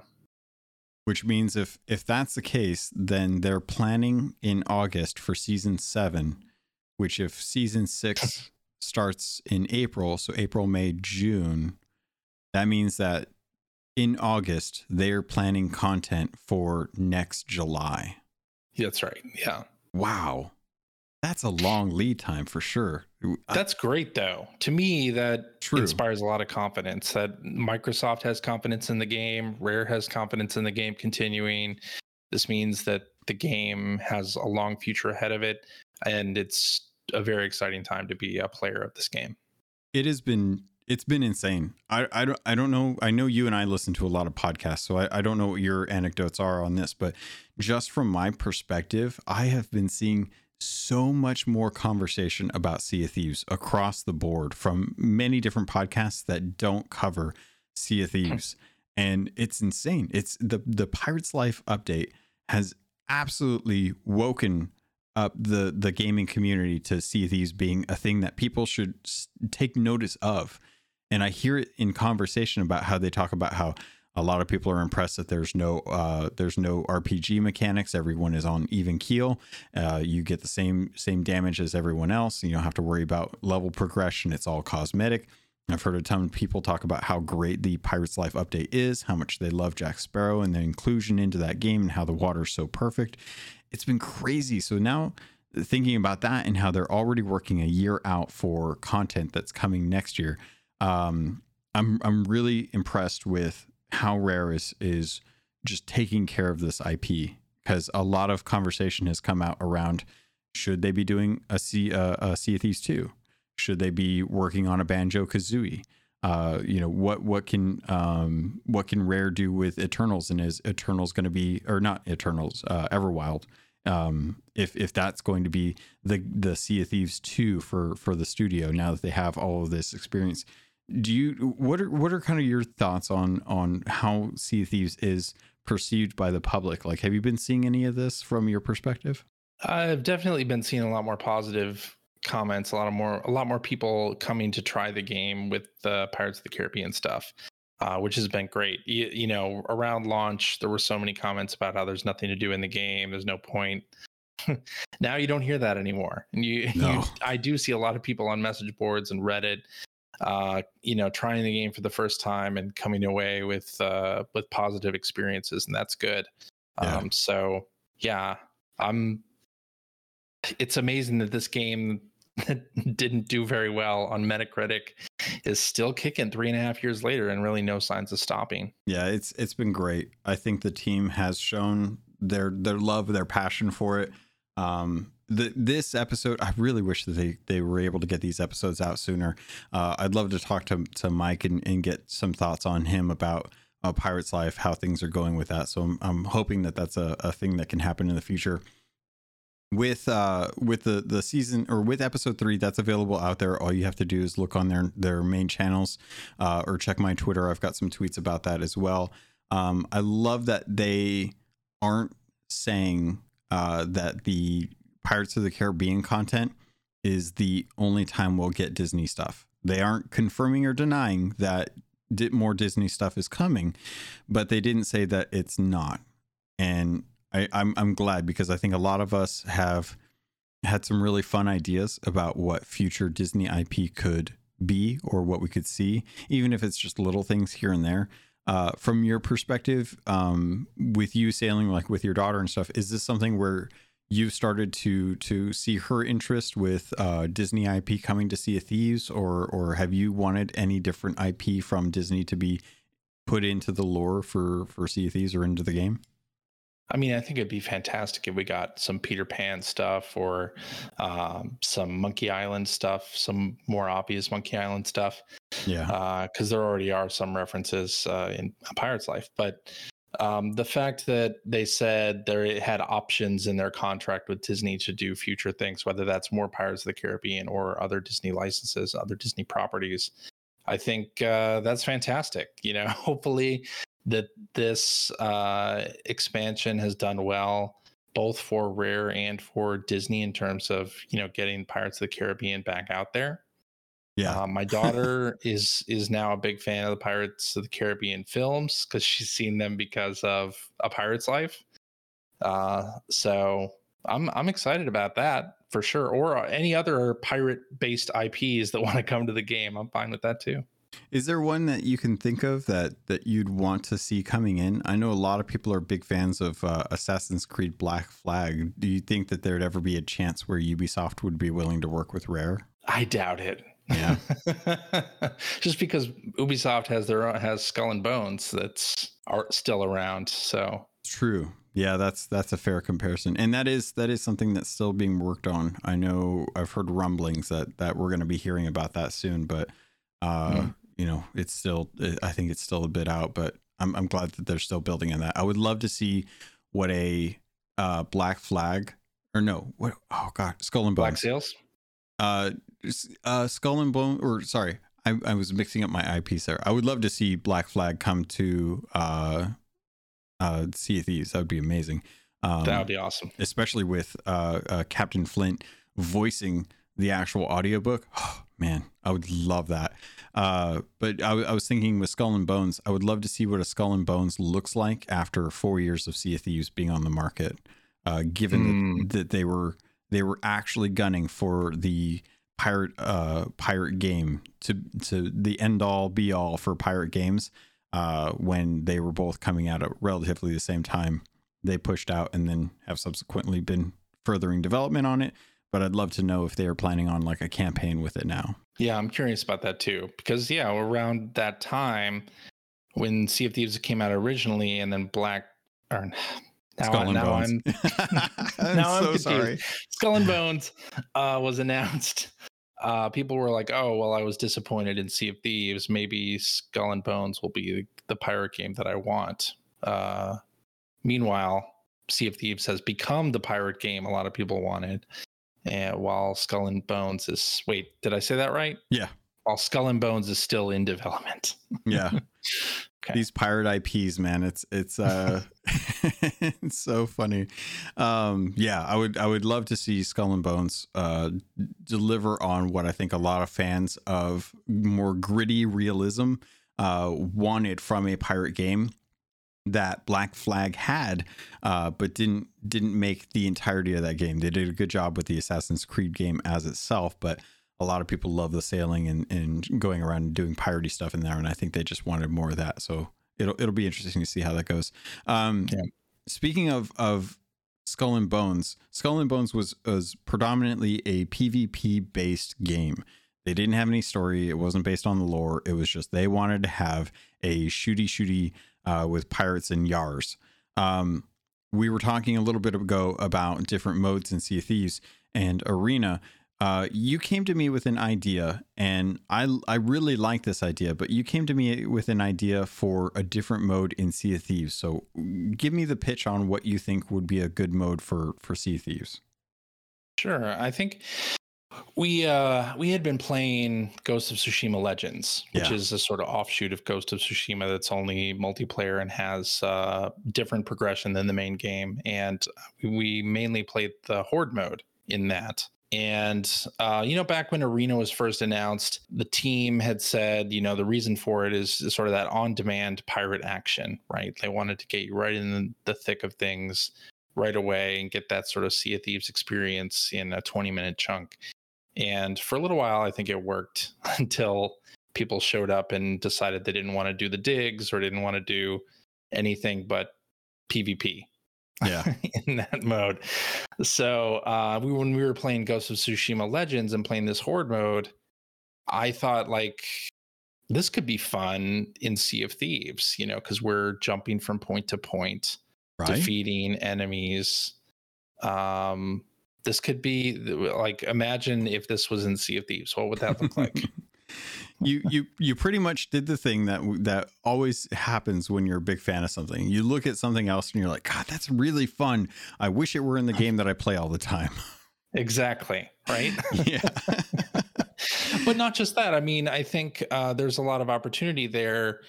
Which means if if that's the case, then they're planning in August for season seven. Which if season six starts in April, so April, May, June, that means that in August they're planning content for next July. That's right. Yeah. Wow, that's a long lead time for sure. That's great, though. To me, that True. inspires a lot of confidence. That Microsoft has confidence in the game, Rare has confidence in the game continuing. This means that the game has a long future ahead of it, and it's a very exciting time to be a player of this game. it has been it's been insane I, I don't i don't know i know you and i listen to a lot of podcasts so I, I don't know what your anecdotes are on this but just from my perspective i have been seeing so much more conversation about sea of thieves across the board from many different podcasts that don't cover sea of thieves. And it's insane. It's the the pirates life update has absolutely woken up the the gaming community to see these being a thing that people should take notice of. And i hear it in conversation about how they talk about how a lot of people are impressed that there's no uh, there's no rpg mechanics. Everyone is on even keel. Uh, you get the same same damage as everyone else. You don't have to worry about level progression. It's all cosmetic. I've heard a ton of people talk about how great the Pirates Life update is, how much they love Jack Sparrow and the inclusion into that game, and how the water's so perfect. It's been crazy. So now thinking about that and how they're already working a year out for content that's coming next year, um, I'm I'm really impressed with how Rare is is just taking care of this IP because a lot of conversation has come out around should they be doing a Sea uh, a Sea of Thieves two? Should they be working on a Banjo Kazooie? Uh, you know what what can um, what can Rare do with Eternals and is Eternals going to be or not Eternals uh, Everwild um, if if that's going to be the the Sea of Thieves two for for the studio now that they have all of this experience. Do you what are what are kind of your thoughts on on how Sea of Thieves is perceived by the public? Like, have you been seeing any of this from your perspective? I've definitely been seeing a lot more positive comments, a lot of more, a lot more people coming to try the game with the Pirates of the Caribbean stuff, uh, which has been great. You, you, know, around launch, there were so many comments about how there's nothing to do in the game. There's no point. now you don't hear that anymore, and you, no. you, I do see a lot of people on message boards and Reddit, uh, you know, trying the game for the first time and coming away with uh, with positive experiences, and that's good. Yeah. Um, so yeah, I'm it's amazing that this game that didn't do very well on Metacritic is still kicking three and a half years later and really no signs of stopping. Yeah, it's it's been great. I think the team has shown their their love, their passion for it. Um, the, this episode, I really wish that they, they were able to get these episodes out sooner. Uh, I'd love to talk to, to Mike and, and get some thoughts on him about uh, Pirate's Life, how things are going with that. So I'm, I'm hoping that that's a, a thing that can happen in the future with uh with the the season or with episode three that's available out there all you have to do is look on their their main channels uh or check my twitter i've got some tweets about that as well um i love that they aren't saying uh that the pirates of the caribbean content is the only time we'll get disney stuff they aren't confirming or denying that more disney stuff is coming but they didn't say that it's not and I, I'm I'm glad because I think a lot of us have had some really fun ideas about what future Disney IP could be or what we could see, even if it's just little things here and there. Uh, from your perspective, um, with you sailing like with your daughter and stuff, is this something where you've started to to see her interest with uh, Disney IP coming to Sea of Thieves, or or have you wanted any different IP from Disney to be put into the lore for for Sea of Thieves or into the game? I mean, I think it'd be fantastic if we got some Peter Pan stuff or um, some Monkey Island stuff, some more obvious Monkey Island stuff. Yeah. Because uh, there already are some references uh, in Pirate's Life. But um, the fact that they said they had options in their contract with Disney to do future things, whether that's more Pirates of the Caribbean or other Disney licenses, other Disney properties, I think uh, that's fantastic. You know, hopefully that this uh, expansion has done well both for Rare and for Disney in terms of you know getting Pirates of the Caribbean back out there. Yeah, uh, my daughter is is now a big fan of the Pirates of the Caribbean films because she's seen them because of A Pirate's Life. Uh, so I'm I'm excited about that for sure. Or any other pirate based IPs that want to come to the game, I'm fine with that too. Is there one that you can think of that that you'd want to see coming in? I know a lot of people are big fans of uh, Assassin's Creed Black Flag. Do you think that there'd ever be a chance where Ubisoft would be willing to work with Rare? I doubt it. Yeah. Just because Ubisoft has their own, has Skull and Bones that's are still around, so True. Yeah, that's that's a fair comparison, and that is that is something that's still being worked on. I know I've heard rumblings that that we're going to be hearing about that soon, but uh, mm you know, it's still, I think it's still a bit out, but I'm, I'm glad that they're still building on that. I would love to see what a uh, Black Flag or no, what, oh God, Skull and Bones. Black Sails? Uh, uh, Skull and Bone, or sorry, I, I was mixing up my IPs there. I would love to see Black Flag come to uh, uh, Sea of Thieves. That would be amazing. Um, that would be awesome. Especially with uh, uh, Captain Flint voicing the actual audiobook. Oh, man, I would love that. Uh, but I, I, was thinking with Skull and Bones, I would love to see what a Skull and Bones looks like after four years of Sea of Thieves being on the market. Uh, given mm. that, hmm. that, they were they were actually gunning for the pirate uh, pirate game to to the end all be all for pirate games uh, when they were both coming out at relatively the same time. they pushed out and then have subsequently been furthering development on it. But I'd love to know if they are planning on like a campaign with it now. Yeah, I'm curious about that too. Because yeah, around that time when Sea of Thieves came out originally and then Black or now, Skull and now Bones. I'm I'm now I'm so confused. sorry. Skull and Bones uh, was announced. Uh, people were like, "Oh, well, I was disappointed in Sea of Thieves. Maybe Skull and Bones will be the, the pirate game that I want." Uh, meanwhile, Sea of Thieves has become the pirate game a lot of people wanted, and while Skull and Bones is wait, did I say that right? Yeah. While Skull and Bones is still in development. Yeah. Okay. These pirate IPs, man, it's it's uh it's so funny. Um yeah, I would I would love to see Skull and Bones uh deliver on what I think a lot of fans of more gritty realism uh wanted from a pirate game that Black Flag had uh but didn't didn't make the entirety of that game. They did a good job with the Assassin's Creed game as itself, but a lot of people love the sailing and, and going around and doing piratey stuff in there, and I think they just wanted more of that. So it'll it'll be interesting to see how that goes. Um, Yeah. Speaking of of Skull and Bones, Skull and Bones was was predominantly a PvP based game. They didn't have any story. It wasn't based on the lore. It was just they wanted to have a shooty shooty uh, with pirates and yars. Um, we were talking a little bit ago about different modes in Sea of Thieves and Arena. Uh, you came to me with an idea, and I I really like this idea. But you came to me with an idea for a different mode in Sea of Thieves. So, give me the pitch on what you think would be a good mode for for Sea of Thieves. Sure. I think we uh we had been playing Ghost of Tsushima Legends, which Yeah. is a sort of offshoot of Ghost of Tsushima that's only multiplayer and has uh different progression than the main game. And we mainly played the horde mode in that. And uh, you know, back when Arena was first announced, the team had said, you know, the reason for it is sort of that on-demand pirate action, right? They wanted to get you right in the thick of things right away and get that sort of Sea of Thieves experience in a 20 minute chunk. And for a little while, I think it worked until people showed up and decided they didn't want to do the digs or didn't want to do anything but PvP Yeah, in that mode. So uh, we when we were playing Ghost of Tsushima Legends and playing this horde mode, I thought like this could be fun in Sea of Thieves, you know, because we're jumping from point to point right. defeating enemies. Um, this could be like imagine if this was in Sea of Thieves. What would that look like? you you you pretty much did the thing that that always happens when you're a big fan of something. You look at something else and you're like, God, that's really fun. I wish it were in the game that I play all the time. exactly. Right. yeah. but not just that. I mean, I think uh, there's a lot of opportunity there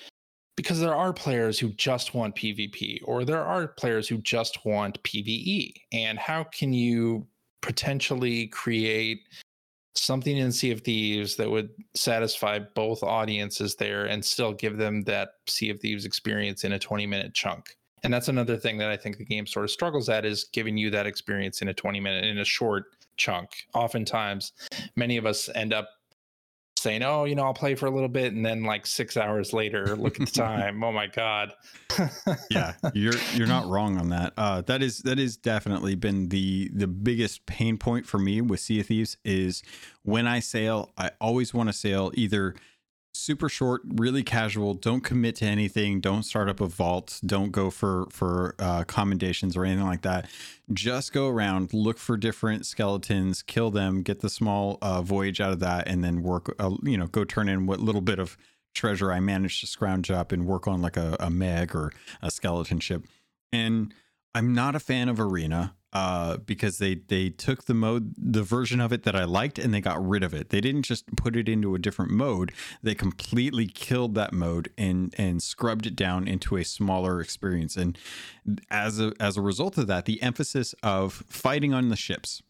because there are players who just want PvP or there are players who just want PvE. And how can you potentially create something in Sea of Thieves that would satisfy both audiences there and still give them that Sea of Thieves experience in a 20 minute chunk? And that's another thing that I think the game sort of struggles at is giving you that experience in a 20 minute, in a short chunk. Oftentimes, many of us end up saying, "Oh, you know, I'll play for a little bit," and then like six hours later, look at the time. oh my god! yeah, you're you're not wrong on that. Uh, that is that is definitely been the the biggest pain point for me with Sea of Thieves is when I sail, I always want to sail either super short, really casual. Don't commit to anything. Don't start up a vault. Don't go for for uh, commendations or anything like that. Just go around, look for different skeletons, kill them, get the small uh, voyage out of that, and then work. Uh, you know, go turn in what little bit of treasure I managed to scrounge up and work on like a, a meg or a skeleton ship. And I'm not a fan of Arena uh, because they they took the mode, the version of it that I liked, and they got rid of it. They didn't just put it into a different mode. They completely killed that mode and and scrubbed it down into a smaller experience. And as a as a result of that, the emphasis of fighting on the ships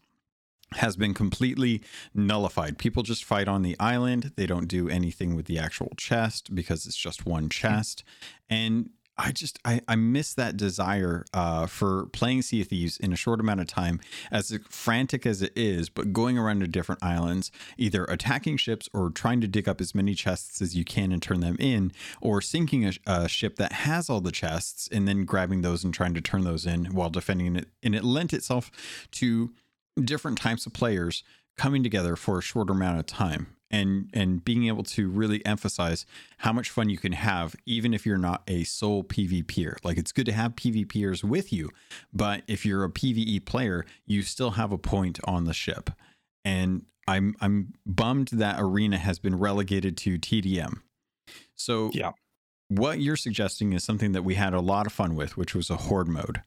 has been completely nullified. People just fight on the island. They don't do anything with the actual chest because it's just one chest. And I just I, I miss that desire uh, for playing Sea of Thieves in a short amount of time, as frantic as it is, but going around to different islands, either attacking ships or trying to dig up as many chests as you can and turn them in, or sinking a, a ship that has all the chests and then grabbing those and trying to turn those in while defending it. And it lent itself to different types of players coming together for a shorter amount of time and and being able to really emphasize how much fun you can have even if you're not a sole PvPer. Like it's good to have PvPers with you, but if you're a PvE player, you still have a point on the ship. And I'm I'm bummed that arena has been relegated to TDM. So yeah. What you're suggesting is something that we had a lot of fun with, which was a horde mode.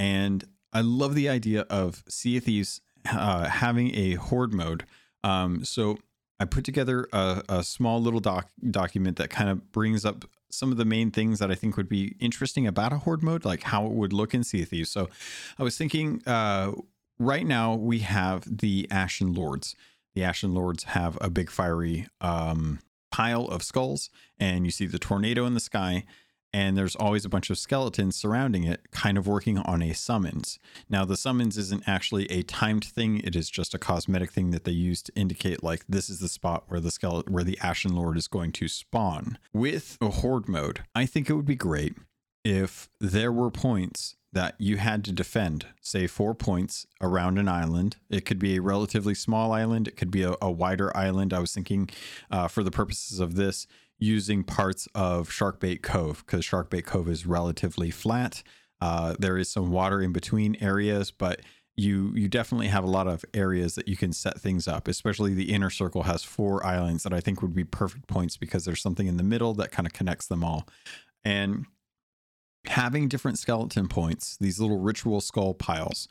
And I love the idea of Sea of Thieves uh, having a horde mode. Um, so I put together a, a small little doc document that kind of brings up some of the main things that I think would be interesting about a horde mode, like how it would look in Sea of Thieves. So I was thinking uh, right now we have the Ashen Lords. The Ashen Lords have a big fiery um, pile of skulls, and you see the tornado in the sky and there's always a bunch of skeletons surrounding it, kind of working on a summons. Now, the summons isn't actually a timed thing; it is just a cosmetic thing that they use to indicate like this is the spot where the skeleton, where the Ashen Lord is going to spawn. With a horde mode, I think it would be great if there were points that you had to defend, say four points around an island. It could be a relatively small island, it could be a, a wider island. I was thinking, uh, for the purposes of this, using parts of Sharkbait Cove because Sharkbait Cove is relatively flat. Uh, there is some water in between areas, but you you definitely have a lot of areas that you can set things up. Especially the inner circle has four islands that I think would be perfect points because there's something in the middle that kind of connects them all. And having different skeleton points, these little ritual skull piles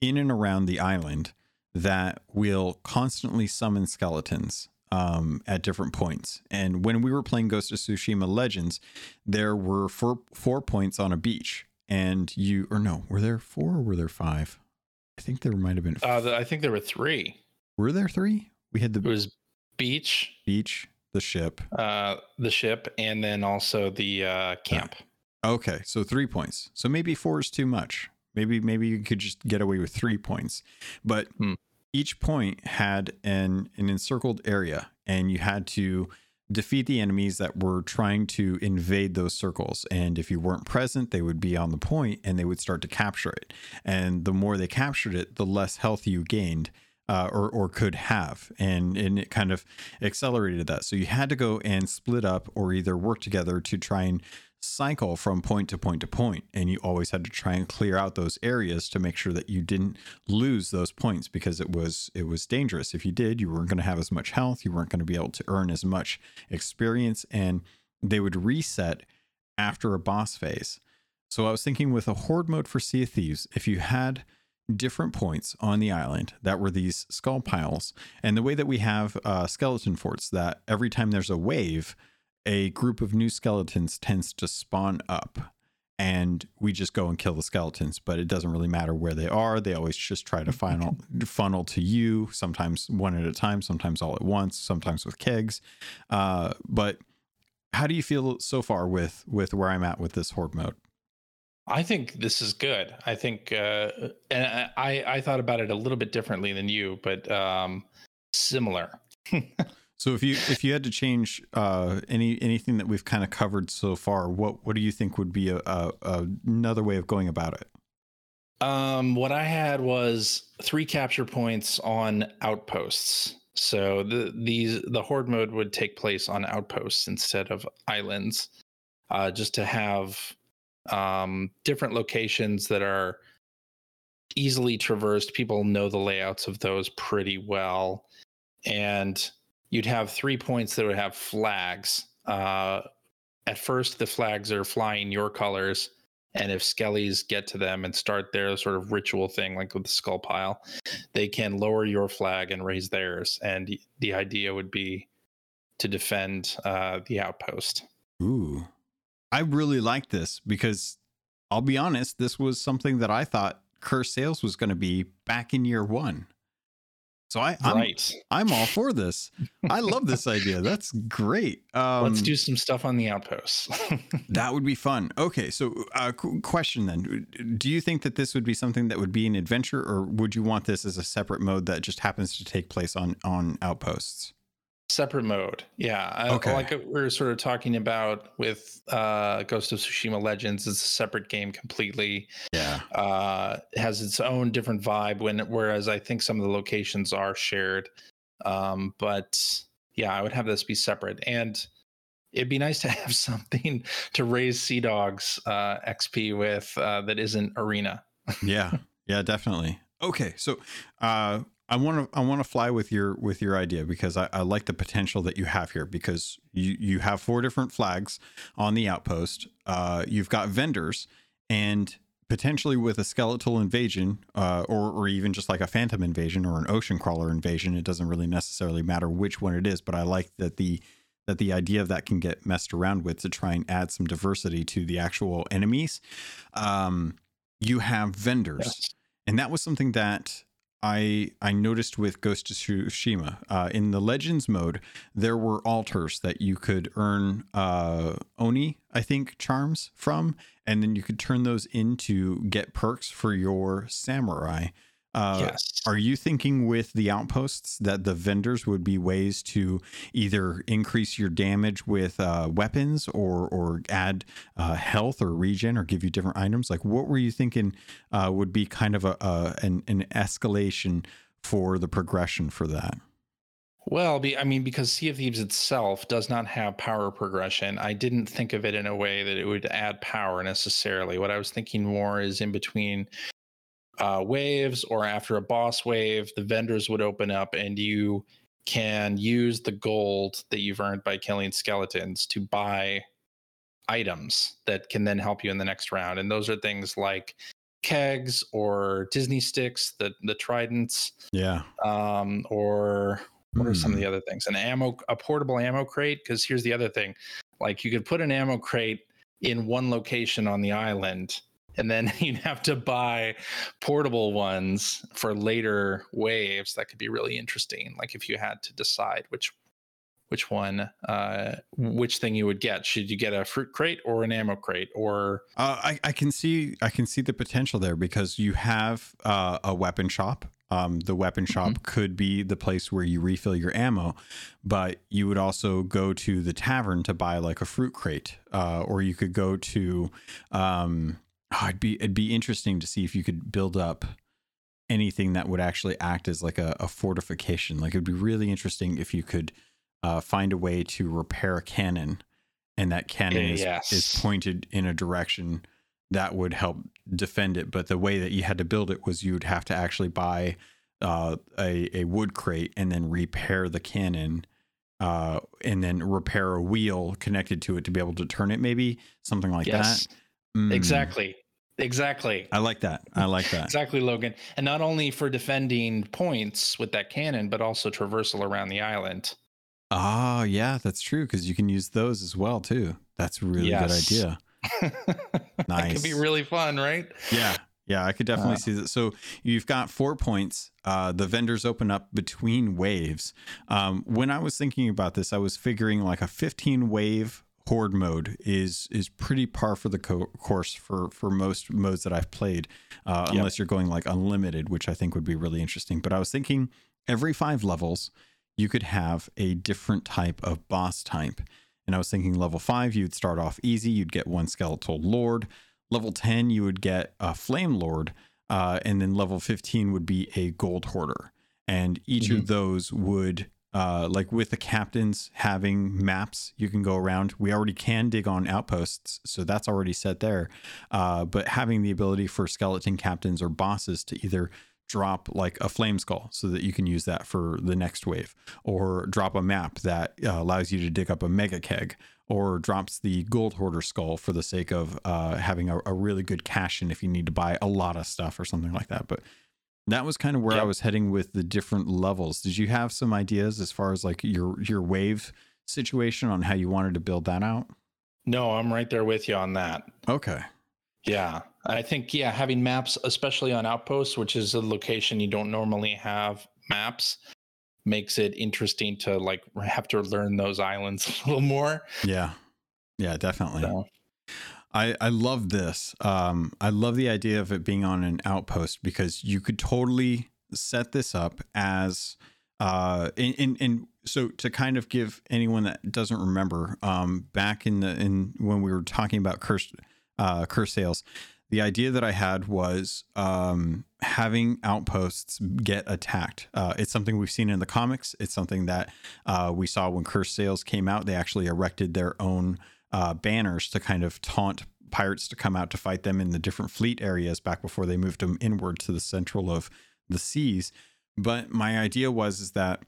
in and around the island that will constantly summon skeletons um, at different points. And when we were playing Ghost of Tsushima Legends, there were four, four points on a beach. And you, or no, were there four or were there five? I think there might have been. Uh, I think there were three. Were there three? We had the. It was beach, beach, the ship, uh, the ship, and then also the uh, camp. Okay, so three points. So maybe four is too much. Maybe maybe you could just get away with three points, but hmm each point had an an encircled area and you had to defeat the enemies that were trying to invade those circles. And if you weren't present they would be on the point and they would start to capture it. And the more they captured it the less health you gained uh, or or could have, and and it kind of accelerated that. So you had to go and split up, or either work together to try and cycle from point to point to point and you always had to try and clear out those areas to make sure that you didn't lose those points because it was it was dangerous. If you did you weren't going to have as much health you weren't going to be able to earn as much experience and they would reset after a boss phase. So i was thinking with a horde mode for sea of thieves if you had different points on the island that were these skull piles and the way that we have uh, skeleton forts that every time there's a wave a group of new skeletons tends to spawn up and we just go and kill the skeletons but it doesn't really matter where they are. They always just try to funnel funnel to you sometimes one at a time sometimes all at once sometimes with kegs. Uh, but how do you feel so far with with where i'm at with this horde mode? I think this is good. I think uh, and i i thought about it a little bit differently than you but um similar So if you if you had to change uh, any anything that we've kind of covered so far, what what do you think would be a, a, a another way of going about it? Um, what I had was three capture points on outposts. So the these the horde mode would take place on outposts instead of islands, uh, just to have um, different locations that are easily traversed. People know the layouts of those pretty well, and you'd have three points that would have flags. Uh, at first, the flags are flying your colors, and if skellies get to them and start their sort of ritual thing, like with the skull pile, they can lower your flag and raise theirs. And the idea would be to defend uh, the outpost. Ooh, I really like this because I'll be honest, this was something that I thought Cursed Sails was going to be back in year one. So I, I'm, right. I'm all for this. I love this idea. That's great. Um, Let's do some stuff on the outposts. that would be fun. Okay, so uh, question then: Do you think that this would be something that would be an adventure, or would you want this as a separate mode that just happens to take place on on outposts? Separate mode. Yeah Okay. like we were sort of talking about with uh ghost of tsushima legends. It's a separate game completely. Yeah. uh it has its own different vibe when whereas i think some of the locations are shared. Um but yeah i would have this be separate. And it'd be nice to have something to raise sea dogs uh xp with uh that isn't arena. Yeah. Yeah definitely. Okay so uh i want to i want to fly with your with your idea because I, I like the potential that you have here because you you have four different flags on the outpost. Uh you've got vendors and potentially with a skeletal invasion uh or or even just like a phantom invasion or an ocean crawler invasion it doesn't really necessarily matter which one it is but i like that the that the idea of that can get messed around with to try and add some diversity to the actual enemies. Um you have vendors. Yes. and that was something that I I noticed with Ghost of Tsushima. Uh, in the Legends mode, there were altars that you could earn uh, Oni, I think, charms from, and then you could turn those into get perks for your samurai. Uh, yes Are you thinking with the outposts that the vendors would be ways to either increase your damage with uh, weapons or or add uh, health or regen or give you different items? Like, what were you thinking uh, would be kind of a, a an, an escalation for the progression for that? Well, be, I mean, because Sea of Thieves itself does not have power progression, I didn't think of it in a way that it would add power necessarily. What I was thinking more is in between uh, waves or after a boss wave, the vendors would open up and you can use the gold that you've earned by killing skeletons to buy items that can then help you in the next round. And those are things like kegs or Disney sticks, the the tridents, Yeah. um, or what are some of Hmm. the other things? An ammo, a portable ammo crate. Because here's the other thing: like you could put an ammo crate in one location on the island, and then you'd have to buy portable ones for later waves. That could be really interesting. Like if you had to decide which which one, uh, which thing you would get. Should you get a fruit crate or an ammo crate or Uh, I, I can see I can see the potential there because you have uh, a weapon shop. Um, the weapon shop could be the place where you refill your ammo, but you would also go to the tavern to buy like a fruit crate, uh, or you could go to. Um, oh, it'd be it'd be interesting to see if you could build up anything that would actually act as like a, a fortification. Like it'd be really interesting if you could uh, find a way to repair a cannon, and that cannon is, is pointed in a direction that would help defend it. But the way that you had to build it was you would have to actually buy uh, a a wood crate and then repair the cannon. Uh, and then repair a wheel connected to it to be able to turn it, maybe something like yes, that. Mm, exactly, exactly. I like that. I like that. Exactly, Logan. And not only for defending points with that cannon, but also traversal around the island. Oh, yeah, that's true because you can use those as well too. That's a really Yes. good idea. Nice. That could be really fun, right? Yeah, yeah, I could definitely Uh, see that. So you've got four points. Uh, the vendors open up between waves. Um, when I was thinking about this, I was figuring like a 15 wave horde mode is is pretty par for the co- course for for most modes that I've played, uh, Yep. unless you're going like unlimited, which I think would be really interesting. But I was thinking every five levels, you could have a different type of boss type. And I was thinking level five, you'd start off easy, you'd get one skeletal lord. Level 10, you would get a flame lord. Uh, and then level 15 would be a gold hoarder. And each Mhm. of those would, uh, like with the captains having maps you can go around, we already can dig on outposts. So that's already set there. Uh, but having the ability for skeleton captains or bosses to either drop like a flame skull so that you can use that for the next wave or drop a map that uh, allows you to dig up a mega keg or drops the gold hoarder skull for the sake of uh, having a, a really good cash in if you need to buy a lot of stuff or something like that but that was kind of where I was heading with the different levels. Did you have some ideas as far as like your your wave situation on how you wanted to build that out? No, I'm right there with you on that. Okay. Yeah. I think, yeah, having maps, especially on Outposts, which is a location you don't normally have maps makes it interesting to like have to learn those islands a little more. Yeah. Yeah, definitely. So, I, I love this. Um, I love the idea of it being on an outpost because you could totally set this up as uh in, in, in so to kind of give anyone that doesn't remember um back in the in when we were talking about curse uh cursed sails the idea that I had was um, having outposts get attacked. Uh, it's something we've seen in the comics. It's something that uh, we saw when Cursed Sails came out. They actually erected their own uh, banners to kind of taunt pirates to come out to fight them in the different fleet areas back before they moved them inward to the central of the seas. But my idea was is that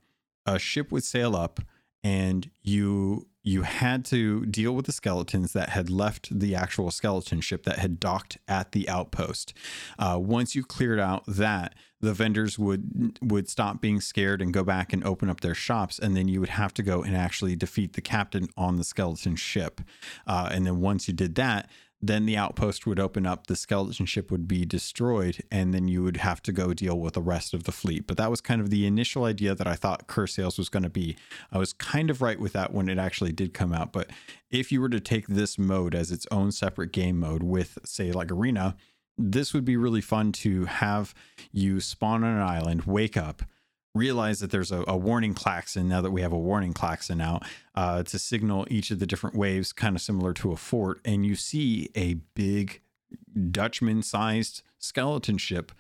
a ship would sail up and you you had to deal with the skeletons that had left the actual skeleton ship that had docked at the outpost. Uh, once you cleared out that, the vendors would would stop being scared and go back and open up their shops, and then you would have to go and actually defeat the captain on the skeleton ship. Uh, and then once you did that, then the outpost would open up, the skeleton ship would be destroyed, and then you would have to go deal with the rest of the fleet. But that was kind of the initial idea that I thought Cursed Sails was going to be. I was kind of right with that when it actually did come out. But if you were to take this mode as its own separate game mode with, say, like Arena, this would be really fun to have you spawn on an island, wake up, realize that there's a, a, warning klaxon now that we have a warning klaxon out uh, to signal each of the different waves, kind of similar to a fort. And you see a big Dutchman sized skeleton ship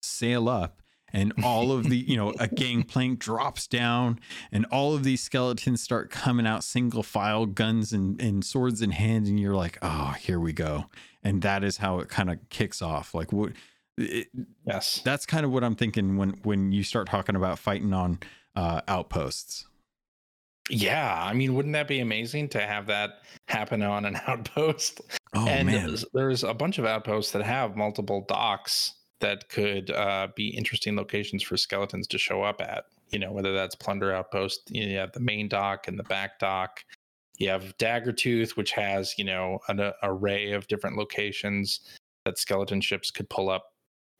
sail up. And all of the, you know, a gangplank drops down, and all of these skeletons start coming out single file, guns and, and swords in hand. And you're like, oh, here we go. And that is how it kind of kicks off. Like, what it, yes, that's kind of what I'm thinking when when you start talking about fighting on uh, outposts. Yeah, I mean, wouldn't that be amazing to have that happen on an outpost? Oh and man, there's, there's a bunch of outposts that have multiple docks that could uh, be interesting locations for skeletons to show up at. You know, whether that's plunder outpost, you have the main dock and the back dock. You have Daggertooth, which has you know an a, array of different locations that skeleton ships could pull up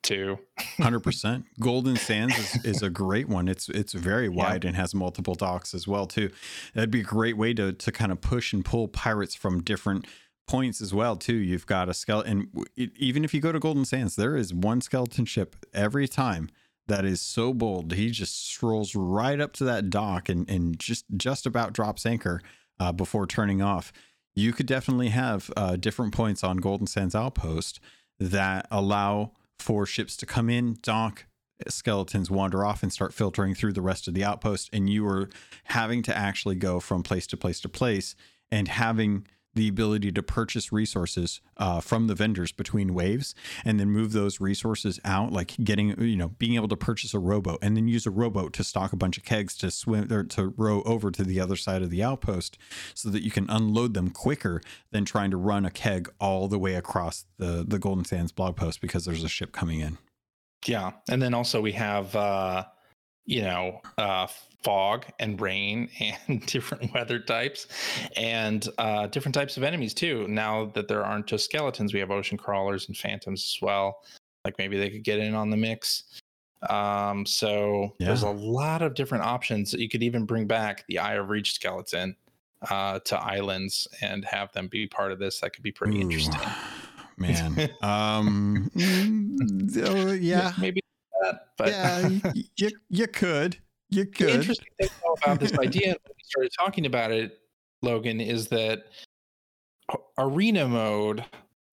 too. Hundred percent. Golden Sands is, is, a great one. It's it's very wide yeah. and has multiple docks as well too. That'd be a great way to to kind of push and pull pirates from different points as well too. You've got a skeleton. And Even if you go to Golden Sands, there is one skeleton ship every time that is so bold. He just strolls right up to that dock and and just just about drops anchor uh, before turning off. You could definitely have uh, different points on Golden Sands Outpost that allow for ships to come in, dock, skeletons wander off and start filtering through the rest of the outpost. And you are having to actually go from place to place to place and having the ability to purchase resources uh, from the vendors between waves and then move those resources out like getting you know being able to purchase a rowboat and then use a rowboat to stock a bunch of kegs to swim or to row over to the other side of the outpost so that you can unload them quicker than trying to run a keg all the way across the the golden sands blog post because there's a ship coming in. Yeah. And then also we have uh you know uh fog and rain and different weather types and uh, different types of enemies too. Now that there aren't just skeletons, we have ocean crawlers and phantoms as well. Like maybe they could get in on the mix. Um, so yeah. there's a lot of different options. You could even bring back the Eye of Reach skeleton uh, to islands and have them be part of this. That could be pretty Ooh, interesting. Man, um, mm, yeah, maybe that, but yeah, you, you could. You could. The interesting thing about this idea when we started talking about it, Logan, is that arena mode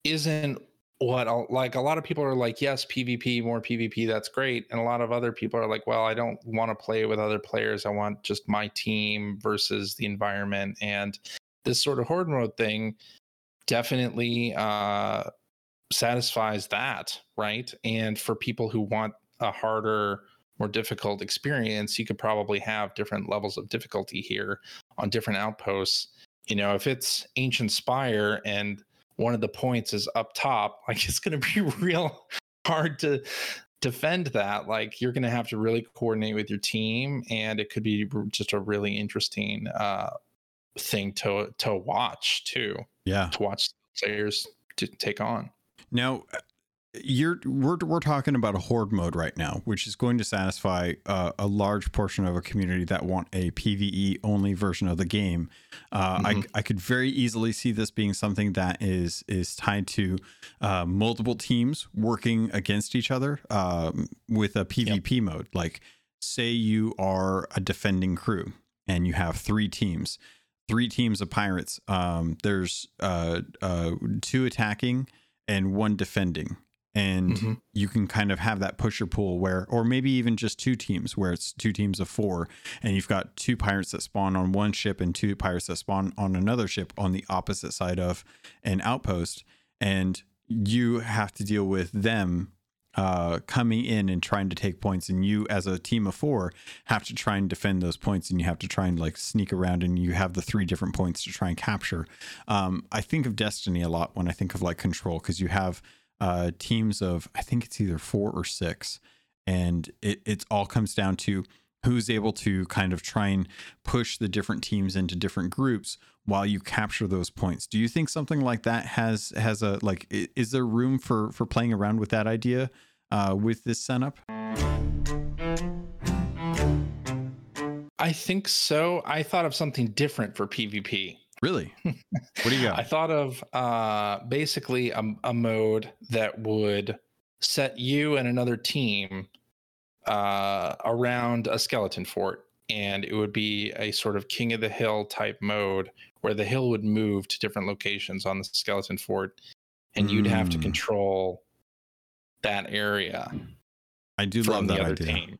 isn't what like a lot of people are like yes pvp more pvp that's great and a lot of other people are like well i don't want to play with other players i want just my team versus the environment and this sort of horde mode thing definitely uh satisfies that right and for people who want a harder more difficult experience, you could probably have different levels of difficulty here on different outposts. You know, if it's Ancient Spire and one of the points is up top, like it's going to be real hard to defend that. Like you're going to have to really coordinate with your team, and it could be just a really interesting uh, thing to to watch too. Yeah, to watch players to take on. Now, you're we're we're talking about a horde mode right now, which is going to satisfy uh, a large portion of a community that want a PVE only version of the game. Uh, Mhm. I I could very easily see this being something that is is tied to uh, multiple teams working against each other um, with a PvP mode. Like, say you are a defending crew and you have three teams, three teams of pirates. Um, there's uh, uh, two attacking and one defending. And Mhm. you can kind of have that pusher pull where, or maybe even just two teams where it's two teams of four, and you've got two pirates that spawn on one ship and two pirates that spawn on another ship on the opposite side of an outpost. And you have to deal with them uh, coming in and trying to take points, and you, as a team of four, have to try and defend those points, and you have to try and like sneak around, and you have the three different points to try and capture. Um, I think of Destiny a lot when I think of like Control because you have uh, teams of I think it's either four or six, and it it all comes down to who's able to kind of try and push the different teams into different groups while you capture those points. Do you think something like that has has a like is there room for for playing around with that idea uh, with this setup? I think so. I thought of something different for PvP. Really? what do you got? I thought of uh, basically a, a mode that would set you and another team uh, around a skeleton fort. And it would be a sort of king of the hill type mode where the hill would move to different locations on the skeleton fort. And you'd have to Mm. control that area I do love that idea. team.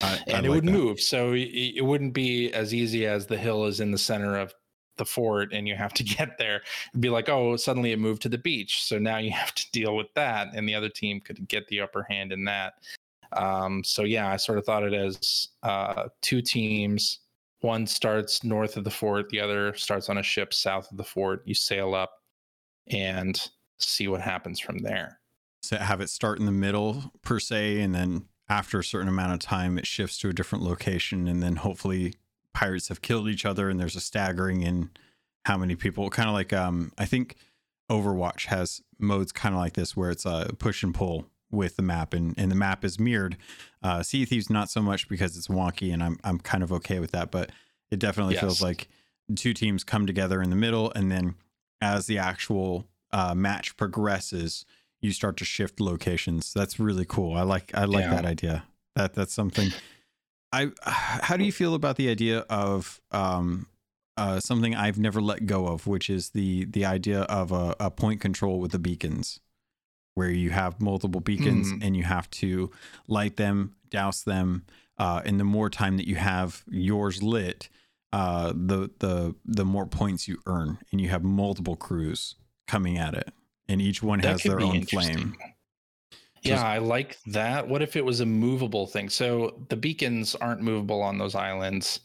I, I and it like would that. move. So it, it wouldn't be as easy as the hill is in the center of the fort and you have to get there. Be like, oh, suddenly it moved to the beach. So now you have to deal with that. And the other team could get the upper hand in that. Um, so yeah, I sort of thought it as uh, two teams. One starts north of the fort, the other starts on a ship south of the fort. You sail up and see what happens from there. So have it start in the middle per se, and then after a certain amount of time, it shifts to a different location, and then hopefully pirates have killed each other, and there's a staggering in how many people. Kind of like um, I think Overwatch has modes kind of like this, where it's a push and pull with the map, and and the map is mirrored. Uh, sea Thieves not so much because it's wonky, and I'm I'm kind of okay with that, but it definitely feels like two teams come together in the middle, and then as the actual uh, match progresses, you start to shift locations. That's really cool. I like I like Yeah. that idea. That that's something. I how do you feel about the idea of um uh something I've never let go of, which is the the idea of a, a point control with the beacons, where you have multiple beacons Mm. and you have to light them, douse them, uh, and the more time that you have yours lit, uh, the the the more points you earn, and you have multiple crews coming at it, and each one has their own flame. Yeah, I like that. What if it was a movable thing? So the beacons aren't movable on those islands.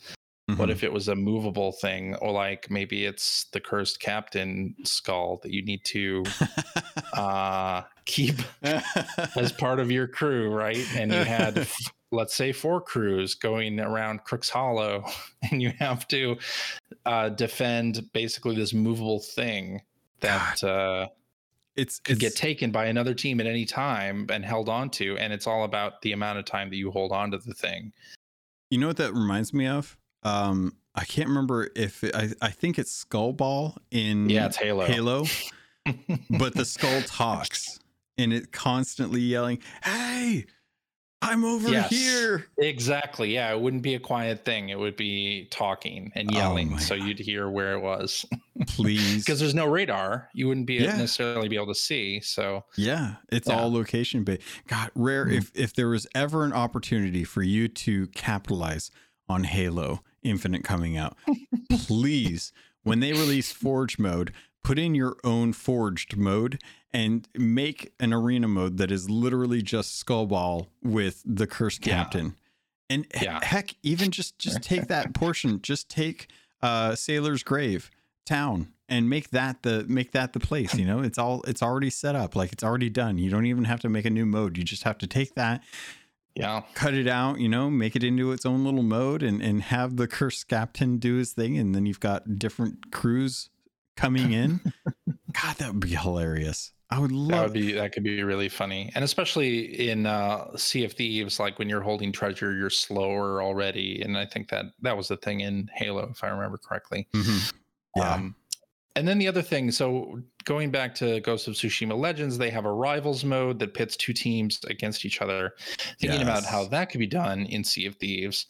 What Mhm. if it was a movable thing? Or like maybe it's the cursed captain skull that you need to uh keep as part of your crew, right? And you had let's say four crews going around Crooks Hollow, and you have to uh defend basically this movable thing that uh it's could get taken by another team at any time and held on to and it's all about the amount of time that you hold on to the thing You know what that reminds me of? Um, I can't remember if it, I I think it's Skull Ball in yeah it's halo Halo, but the skull talks and it constantly yelling, "Hey, I'm over Yes. here." exactly yeah it wouldn't be a quiet thing it would be talking and Oh yelling my so you'd hear where it was Please, because there's no radar you wouldn't be Yeah. necessarily be able to see so yeah, it's Yeah. all location based. God, rare. Mhm. If if there was ever an opportunity for you to capitalize on Halo Infinite coming out, please, when they release Forge mode, put in your own forged mode and make an arena mode that is literally just Skullball with the cursed Yeah. captain. And Yeah. heck, even just just take that portion, just take uh Sailor's Grave town and make that the make that the place, you know? It's all it's already set up, like it's already done. You don't even have to make a new mode. You just have to take that, yeah cut it out, you know, make it into its own little mode and and have the cursed captain do his thing and then you've got different crews coming in. God, that would be hilarious. I would love That would be that could be really funny, and especially in uh, Sea of Thieves, like when you're holding treasure, you're slower already, and I think that that was the thing in Halo, if I remember correctly. Mhm. Yeah. Um, and then the other thing, so going back to Ghost of Tsushima Legends, they have a rivals mode that pits two teams against each other. Thinking about how that could be done in Sea of Thieves,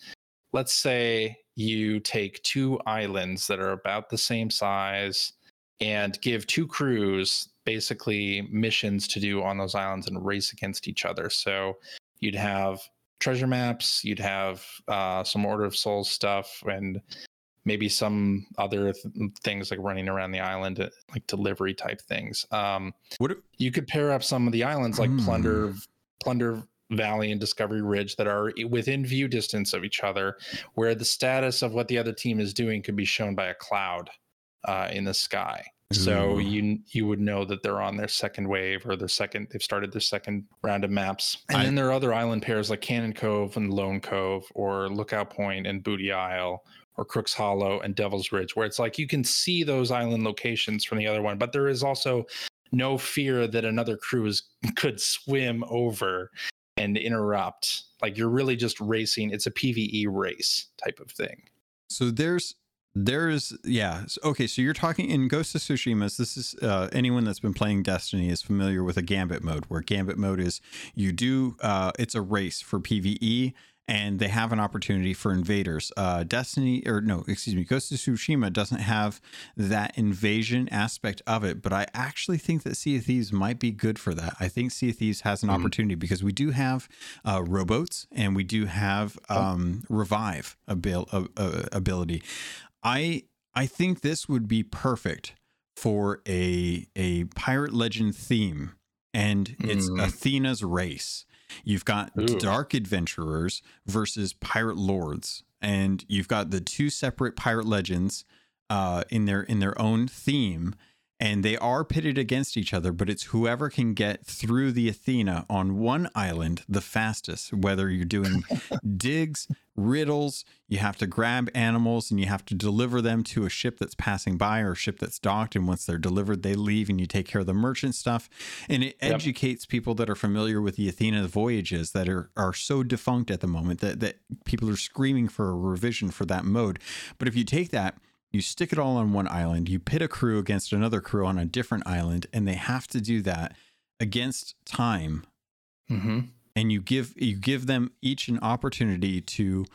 let's say you take two islands that are about the same size and give two crews basically missions to do on those islands and race against each other. So you'd have treasure maps, you'd have uh, some Order of Souls stuff, and maybe some other th- things like running around the island, uh, like delivery type things. Um, you could pair up some of the islands like Hmm. Plunder, Plunder Valley and Discovery Ridge that are within view distance of each other, where the status of what the other team is doing could be shown by a cloud uh, in the sky. So Ooh. you you would know that they're on their second wave or their second they've started their second round of maps. And I- then there are other island pairs like Cannon Cove and Lone Cove or Lookout Point and Booty Isle or Crooks Hollow and Devil's Ridge where it's like you can see those island locations from the other one, but there is also no fear that another crew is, could swim over and interrupt. Like you're really just racing. It's a PVE race type of thing. So there's there's yeah okay so you're talking in ghost of tsushima this is uh, anyone that's been playing destiny is familiar with a gambit mode where gambit mode is you do uh, it's a race for pve and they have an opportunity for invaders. Uh, destiny or no excuse me ghost of tsushima doesn't have that invasion aspect of it but i actually think that sea of thieves might be good for that. I think sea of thieves has an Mhm. opportunity because we do have uh, rowboats and we do have um, revive abil- uh, uh, ability I I think this would be perfect for a a pirate legend theme, and it's Mm. Athena's race. You've got Ooh. dark adventurers versus pirate lords, and you've got the two separate pirate legends uh, in their in their own theme, and they are pitted against each other. But it's whoever can get through the Athena on one island the fastest. Whether you're doing digs, riddles, you have to grab animals and you have to deliver them to a ship that's passing by or a ship that's docked. And once they're delivered, they leave and you take care of the merchant stuff. And it Yep. educates people that are familiar with the Athena voyages that are, are so defunct at the moment that, that people are screaming for a revision for that mode. But if you take that, you stick it all on one island, you pit a crew against another crew on a different island, and they have to do that against time Mm-hmm. and you give you give them each an opportunity to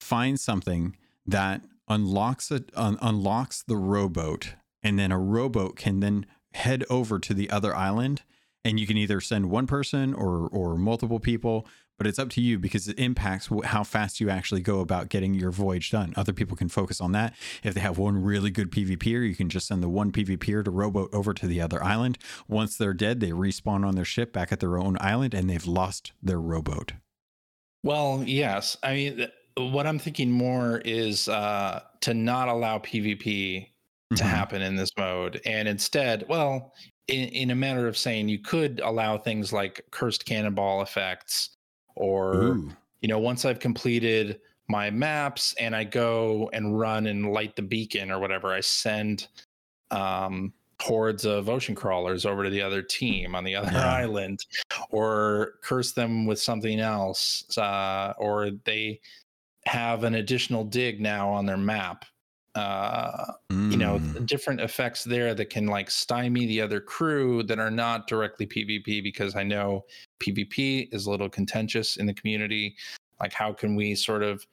find something that unlocks it un, unlocks the rowboat and then a rowboat can then head over to the other island and you can either send one person or or multiple people but it's up to you because it impacts how fast you actually go about getting your voyage done other people can focus on that if they have one really good pvper you can just send the one pvper to rowboat over to the other island once they're dead they respawn on their ship back at their own island and they've lost their rowboat Well, yes. I mean, what I'm thinking more is uh, to not allow PvP to Mhm. happen in this mode, and instead, well, in, in a matter of saying you could allow things like cursed cannonball effects, or Ooh. you know, once I've completed my maps and I go and run and light the beacon or whatever, I send um, hordes of ocean crawlers over to the other team on the other Yeah. island, or curse them with something else, uh, or they have an additional dig now on their map. Uh, you know, Mm. different effects there that can like stymie the other crew that are not directly PvP because I know PvP is a little contentious in the community. Like, how can we sort of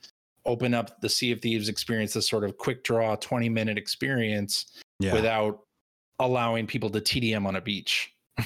open up the Sea of Thieves experience, this sort of quick draw 20 minute experience yeah. without allowing people to TDM on a beach?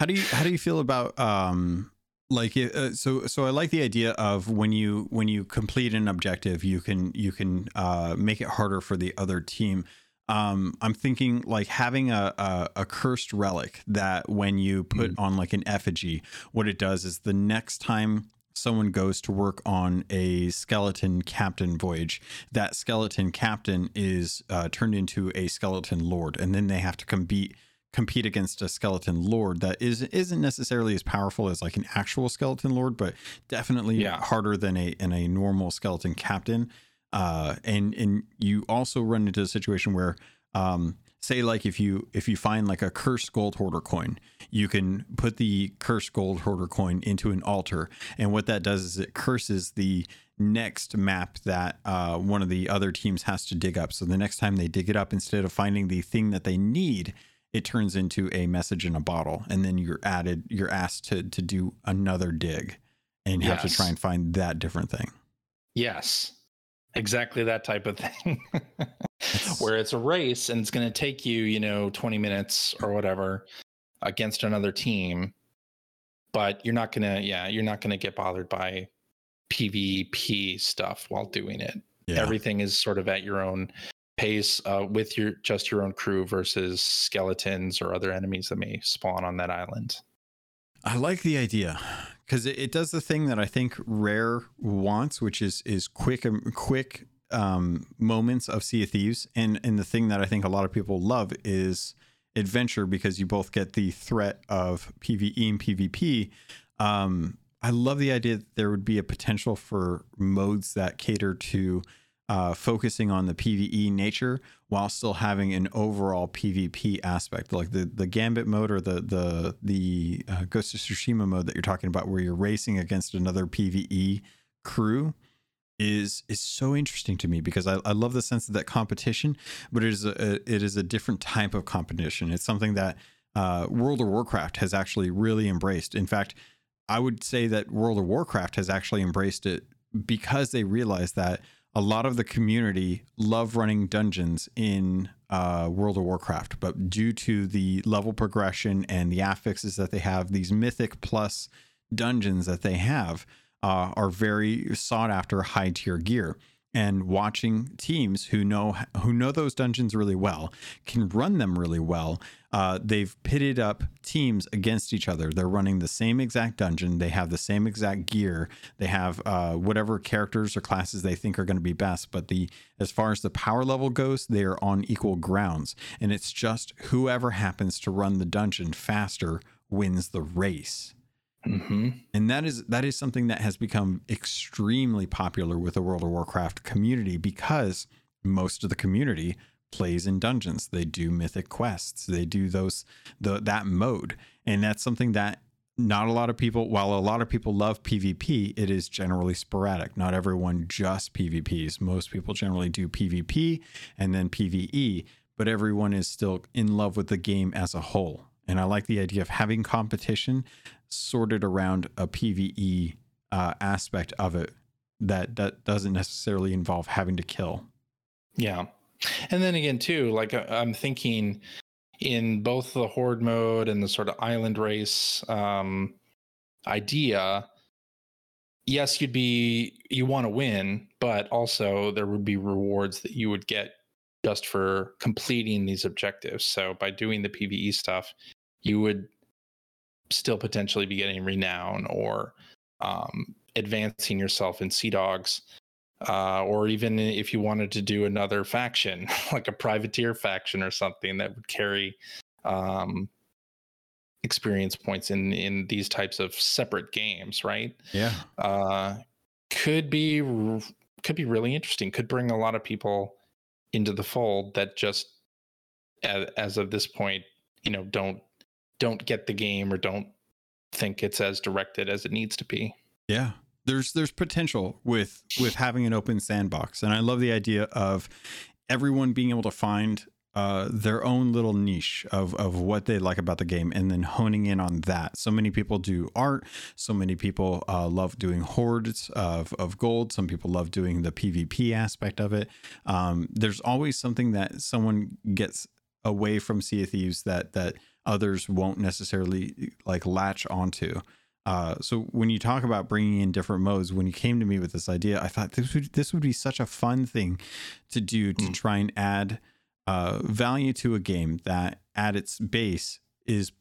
how do you how do you feel about um like it- uh, so so I like the idea of when you when you complete an objective you can you can uh make it harder for the other team. Um i'm thinking like having a a, a cursed relic that when you put on like an effigy what it does is the next time someone goes to work on a skeleton captain voyage that skeleton captain is uh, turned into a skeleton lord and then they have to compete compete against a skeleton lord that is isn't necessarily as powerful as like an actual skeleton lord but definitely Yeah. harder than a in a normal skeleton captain. Uh and and you also run into a situation where um say like if you if you find like a cursed gold hoarder coin you can put the cursed gold hoarder coin into an altar. And what that does is it curses the next map that uh, one of the other teams has to dig up. So the next time they dig it up instead of finding the thing that they need it turns into a message in a bottle and then you're added you're asked to to do another dig and you have to try and find that different thing Yes, exactly that type of thing. Where it's a race and it's going to take you, you know, 20 minutes or whatever against another team, but you're not going to, yeah, you're not going to get bothered by PvP stuff while doing it. yeah Everything is sort of at your own pace uh, with your just your own crew versus skeletons or other enemies that may spawn on that island. I like the idea because it, it does the thing that I think Rare wants, which is is quick um, quick um, moments of Sea of Thieves, and and the thing that I think a lot of people love is adventure because you both get the threat of PVE and PvP. Um, I love the idea that there would be a potential for modes that cater to uh, focusing on the PVE nature while still having an overall PvP aspect, like the the Gambit mode or the the the uh, Ghost of Tsushima mode that you're talking about, where you're racing against another PVE crew, is is so interesting to me because I, I love the sense of that competition, but it is a, it is a different type of competition. It's something that uh, World of Warcraft has actually really embraced. In fact, I would say that World of Warcraft has actually embraced it because they realized that a lot of the community love running dungeons in uh, World of Warcraft, but due to the level progression and the affixes that they have, these mythic plus dungeons that they have uh, are very sought after high tier gear. And watching teams who know who know those dungeons really well can run them really well. Uh, they've pitted up teams against each other. They're running the same exact dungeon. They have the same exact gear. They have uh, whatever characters or classes they think are going to be best. But the as far as the power level goes, they are on equal grounds. And it's just whoever happens to run the dungeon faster wins the race Mm-hmm. and that is that is something that has become extremely popular with the World of Warcraft community because most of the community plays in dungeons. They do mythic quests. They do those the that mode, and that's something that not a lot of people. While a lot of people love PvP, it is generally sporadic. Not everyone just PvPs. Most people generally do PvP and then PvE, but everyone is still in love with the game as a whole. And I like the idea of having competition sorted around a PVE uh, aspect of it that that doesn't necessarily involve having to kill. Yeah. And then again, too, like I- I'm thinking in both the horde mode and the sort of island race um, idea, yes, you'd be, you want to win, but also there would be rewards that you would get just for completing these objectives. So by doing the PvE stuff, you would still potentially be getting renown or um, advancing yourself in Sea Dogs uh, or even if you wanted to do another faction, like a privateer faction or something that would carry um, experience points in in these types of separate games, right? Yeah. Uh, could be could be really interesting. Could bring a lot of people into the fold that just as, as of this point, you know, don't don't get the game or don't think it's as directed as it needs to be. Yeah. There's there's potential with with having an open sandbox. And I love the idea of everyone being able to find uh, their own little niche of of what they like about the game and then honing in on that. So many people do art. So many people uh, love doing hordes of, of gold. Some people love doing the PvP aspect of it. Um, there's always something that someone gets away from Sea of Thieves that that others won't necessarily like latch onto. Uh, so when you talk about bringing in different modes, when you came to me with this idea, I thought this would this would be such a fun thing to do to Mm. try and add uh, value to a game that at its base is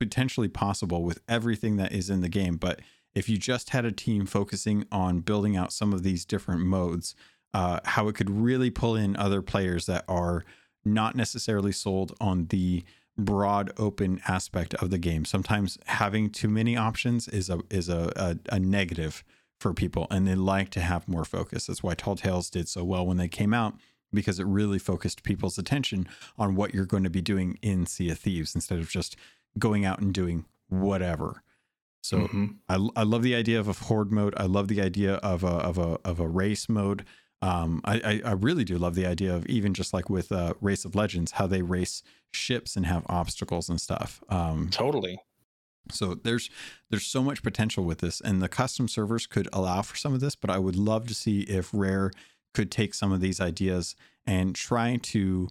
potentially possible with everything that is in the game. But if you just had a team focusing on building out some of these different modes, uh, how it could really pull in other players that are not necessarily sold on the broad open aspect of the game. Sometimes having too many options is a is a, a, a negative for people and they like to have more focus. That's why Tall Tales did so well when they came out because it really focused people's attention on what you're going to be doing in Sea of Thieves instead of just going out and doing whatever. So Mhm. I, I love the idea of a horde mode. I love the idea of a of a of a race mode. Um, I, I really do love the idea of even just like with uh, Race of Legends, how they race ships and have obstacles and stuff. Um, totally. so there's there's so much potential with this, and the custom servers could allow for some of this. But I would love to see if Rare could take some of these ideas and try to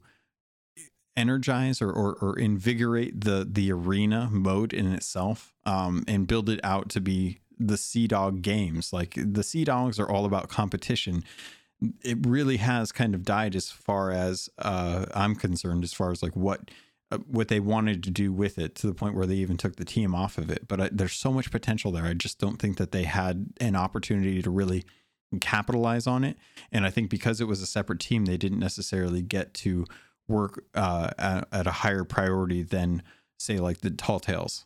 energize or, or, or invigorate the the arena mode in itself um, and build it out to be the Sea Dog games. Like the Sea Dogs are all about competition. It really has kind of died as far as uh, I'm concerned, as far as like what uh, what they wanted to do with it to the point where they even took the team off of it. But I, there's so much potential there. I just don't think that they had an opportunity to really capitalize on it. And I think because it was a separate team, they didn't necessarily get to work uh, at, at a higher priority than, say, like the Tall Tales.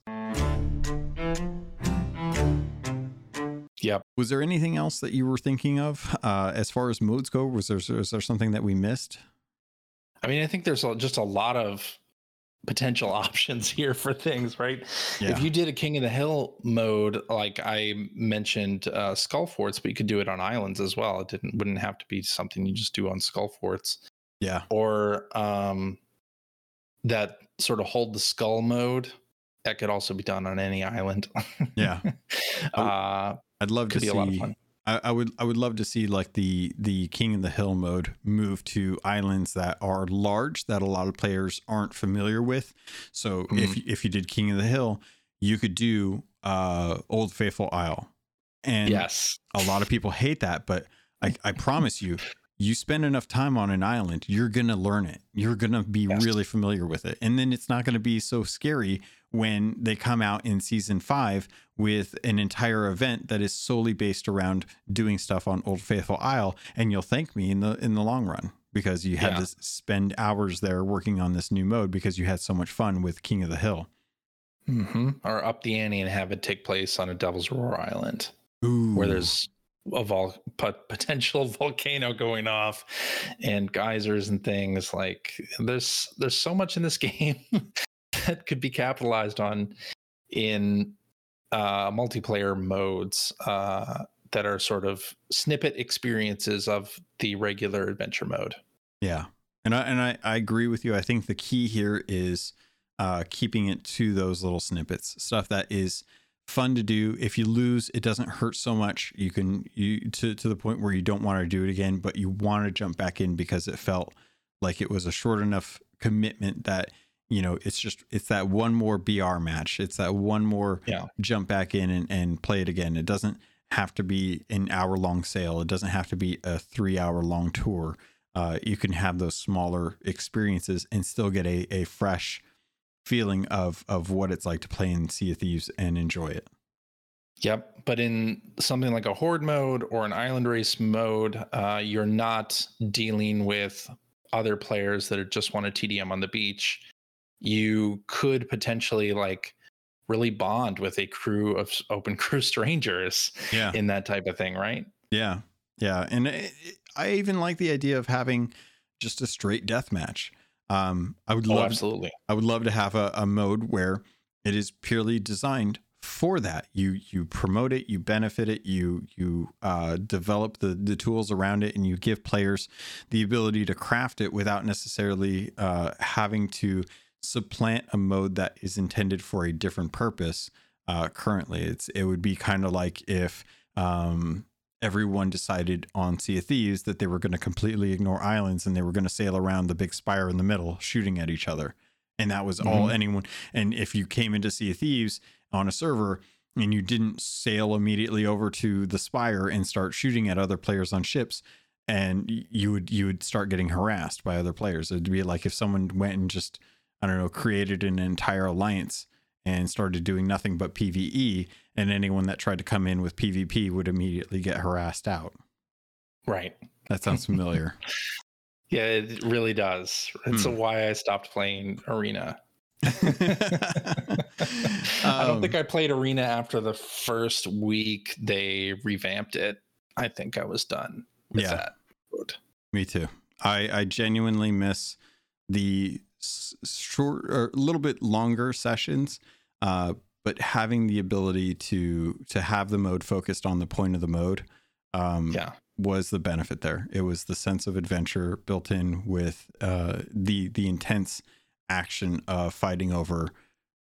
Was there anything else that you were thinking of uh, as far as modes go? Was there was there something that we missed? I mean, I think there's just a lot of potential options here for things, right? Yeah. If you did a King of the Hill mode, like I mentioned, uh, Skull Forts, but you could do it on islands as well. It didn't wouldn't have to be something you just do on Skull Forts, Yeah, or um, that sort of hold the skull mode. That could also be done on any island. Yeah. uh, I'd love could to be a lot of see. fun. I, I would I would love to see like the the King of the Hill mode move to islands that are large that a lot of players aren't familiar with. So if Mhm. if you did King of the Hill, you could do uh Old Faithful Isle, and yes. a lot of people hate that, but I, I promise you, you spend enough time on an island, you're gonna learn it. You're gonna be Yes. really familiar with it, and then it's not gonna be so scary when they come out in season five with an entire event that is solely based around doing stuff on Old Faithful Isle, and you'll thank me in the in the long run because you had Yeah. to spend hours there working on this new mode because you had so much fun with King of the Hill. hmm Or up the ante and have it take place on a Devil's Roar Island. Ooh, where there's a vol- potential volcano going off and geysers and things like there's there's so much in this game that could be capitalized on in uh multiplayer modes uh that are sort of snippet experiences of the regular adventure mode Yeah. And I and I, I agree with you. I think the key here is uh keeping it to those little snippets, stuff that is fun to do. If you lose, it doesn't hurt so much. You can you to to the point where you don't want to do it again, but you want to jump back in because it felt like it was a short enough commitment that you know it's just it's that one more BR match. It's that one more Yeah. jump back in and, and play it again. It doesn't have to be an hour long sale. It doesn't have to be a three hour long tour uh, you can have those smaller experiences and still get a, a fresh feeling of of what it's like to play in Sea of Thieves and enjoy it. Yep. But in something like a horde mode or an island race mode, uh, you're not dealing with other players that are just want to TDM on the beach. You could potentially like really bond with a crew of open crew strangers Yeah, in that type of thing, right? yeah, yeah. And it, it- I even like the idea of having just a straight death match. Um, I would Oh, love absolutely. I would love to have a, a mode where it is purely designed for that. You you promote it, you benefit it, you you uh, develop the the tools around it, and you give players the ability to craft it without necessarily uh, having to supplant a mode that is intended for a different purpose. Uh, currently, it's it would be kind of like if um, everyone decided on Sea of Thieves that they were going to completely ignore islands and they were going to sail around the big spire in the middle, shooting at each other and that was all Mhm. anyone. And if you came into Sea of Thieves on a server and you didn't sail immediately over to the spire and start shooting at other players on ships, and you would you would start getting harassed by other players. It'd be like if someone went and just I don't know created an entire alliance and started doing nothing but PVE, and anyone that tried to come in with PvP would immediately get harassed out. Right. That sounds familiar. Yeah, it really does. It's Hmm. why I stopped playing Arena. I don't think Um, I played Arena after the first week they revamped it. I think I was done with Yeah. that. mode. Me too. I, I genuinely miss the short or a little bit longer sessions, uh, but having the ability to to have the mode focused on the point of the mode. Um, yeah was the benefit there. It was the sense of adventure built in with uh, the the intense action of fighting over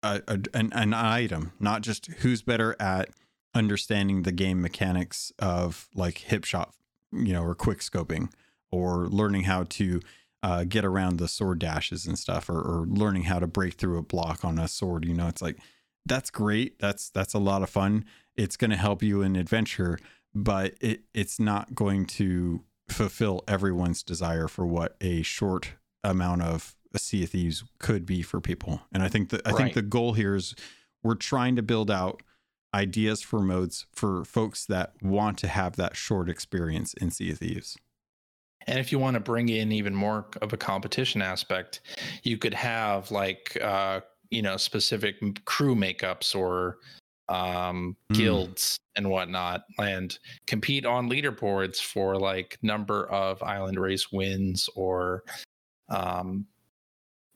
a, a, an, an item, not just who's better at understanding the game mechanics of like hip shot, you know, or quick scoping, or learning how to uh, get around the sword dashes and stuff, or, or learning how to break through a block on a sword. You know, it's like that's great. That's that's a lot of fun. It's going to help you in adventure, but it it's not going to fulfill everyone's desire for what a short amount of a Sea of Thieves could be for people. And I think that I right. think the goal here is we're trying to build out ideas for modes for folks that want to have that short experience in Sea of Thieves. And if you want to bring in even more of a competition aspect, you could have like uh, you know specific crew makeups or um, mm. guilds and whatnot, and compete on leaderboards for like number of island race wins or um,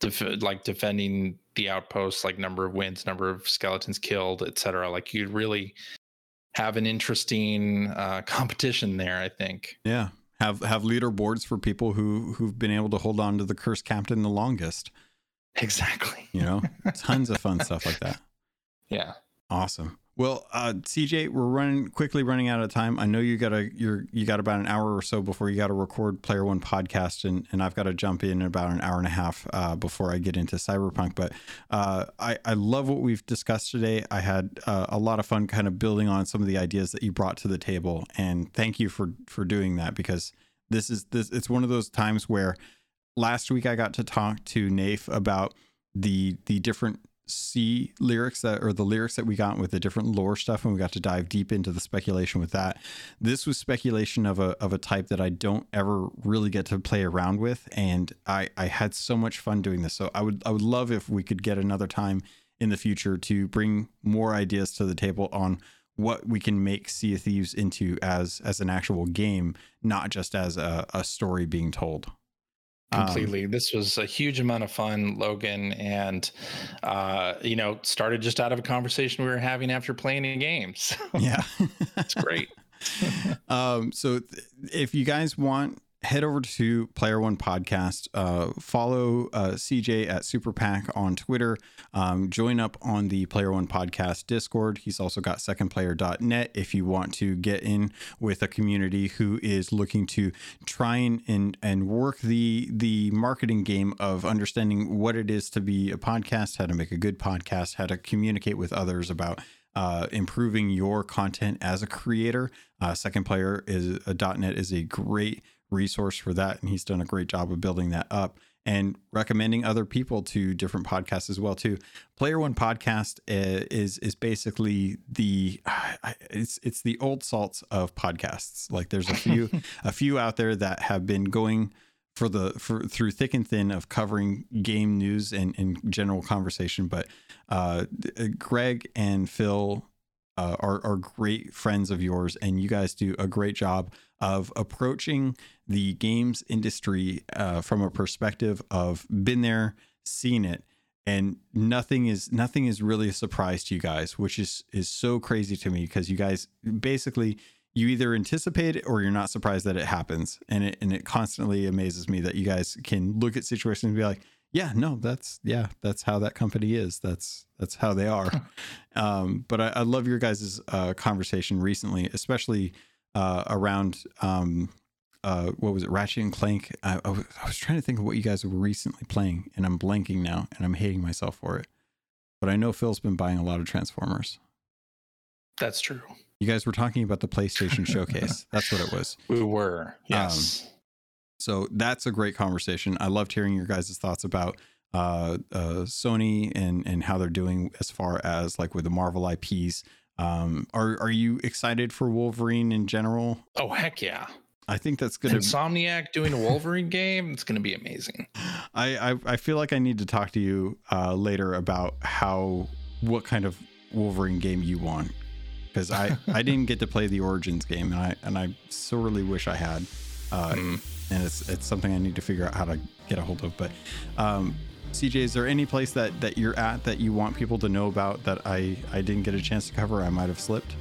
def- like defending the outposts, like number of wins, number of skeletons killed, etc. Like you'd really have an interesting uh, competition there. I think. Yeah, have have leaderboards for people who who've been able to hold on to the cursed captain the longest. Exactly. You know, tons of fun stuff like that. Yeah. Awesome. Well, uh, CJ, we're running quickly running out of time. I know you got a you're you got about an hour or so before you got to record Player One podcast, and and I've got to jump in, about an hour and a half uh, before I get into Cyberpunk. But uh, I I love what we've discussed today. I had uh, a lot of fun, kind of building on some of the ideas that you brought to the table, and thank you for for doing that because this is this it's one of those times where last week I got to talk to Nafe about the the different see lyrics that or the lyrics that we got with the different lore stuff and we got to dive deep into the speculation with that. This was speculation of a of a type that I don't ever really get to play around with and I I had so much fun doing this. So I would I would love if we could get another time in the future to bring more ideas to the table on what we can make Sea of Thieves into as as an actual game not just as a, a story being told completely. Um, this was a huge amount of fun logan and uh, you know started just out of a conversation we were having after playing games yeah. it's great. Um, so th- if you guys want head over to Player One Podcast. Uh, follow uh, CJ at Super Pack on Twitter. Um, join up on the Player One Podcast Discord. He's also got secondplayer.net if you want to get in with a community who is looking to try and, and, and work the, the marketing game of understanding what it is to be a podcast, how to make a good podcast, how to communicate with others about uh, improving your content as a creator. Uh, Second Player is a .net is a great resource for that, and he's done a great job of building that up and recommending other people to different podcasts as well too. Player One podcast uh, is is basically the it's it's the old salts of podcasts. Like there's a few a few out there that have been going for the for through thick and thin of covering game news and, and general conversation. But uh, Greg and Phil uh, are, are great friends of yours, and you guys do a great job of approaching the games industry uh, from a perspective of been there, seen it, and nothing is nothing is really a surprise to you guys, which is is so crazy to me because you guys basically you either anticipate it or you're not surprised that it happens, and it and it constantly amazes me that you guys can look at situations and be like, yeah, no, that's yeah, that's how that company is. That's that's how they are. um, but I, I, love your guys' uh, conversation recently, especially uh, around um, uh, what was it, Ratchet and Clank. I, I, was, I was trying to think of what you guys were recently playing, and I'm blanking now, and I'm hating myself for it. But I know Phil's been buying a lot of Transformers. That's true. You guys were talking about the PlayStation Showcase. That's what it was. We were. Yes. Um, so that's a great conversation. I loved hearing your guys' thoughts about uh, uh, Sony and and how they're doing as far as like with the Marvel IPs. Um, are are you excited for Wolverine in general? Oh heck yeah! I think that's gonna Insomniac doing a Wolverine game. It's gonna be amazing. I, I, I feel like I need to talk to you uh, later about how what kind of Wolverine game you want because I I didn't get to play the Origins game and I and I sorely wish I had. uh, Mm. and it's it's something I need to figure out how to get a hold of. But um, CJ, is there any place that that you're at that you want people to know about that I I didn't get a chance to cover? I might have slipped.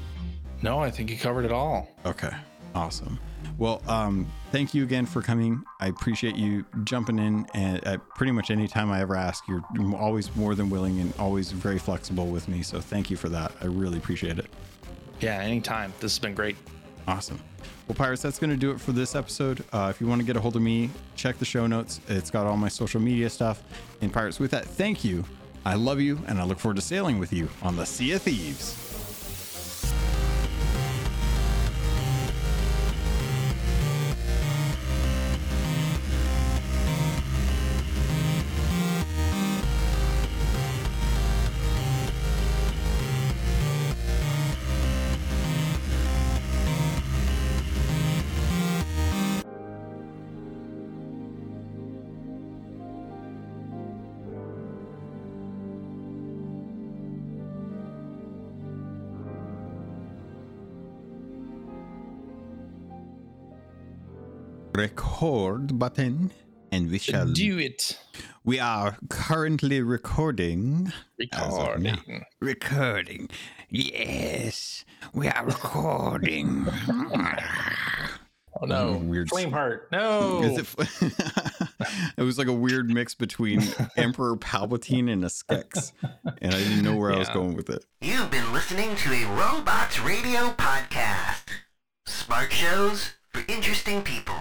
No, I think you covered it all. Okay, awesome. Well, um, thank you again for coming. I appreciate you jumping in, and at pretty much any time I ever ask, you're always more than willing and always very flexible with me. So thank you for that. I really appreciate it. Yeah, anytime. This has been great. Awesome. Well, Pirates, that's going to do it for this episode. Uh, if you want to get a hold of me, check the show notes. It's got all my social media stuff. And Pirates, with that, thank you. I love you, and I look forward to sailing with you on the Sea of Thieves. Record button, and we shall. Do it. We are currently recording. As now. Recording. Recording. Yes, we are recording. Oh no. Weird- Flameheart. No. Is it, it was like a weird mix between Emperor Palpatine and a Skex, and I didn't know where I was going with it. You've been listening to a Robots Radio podcast. Smart shows for interesting people.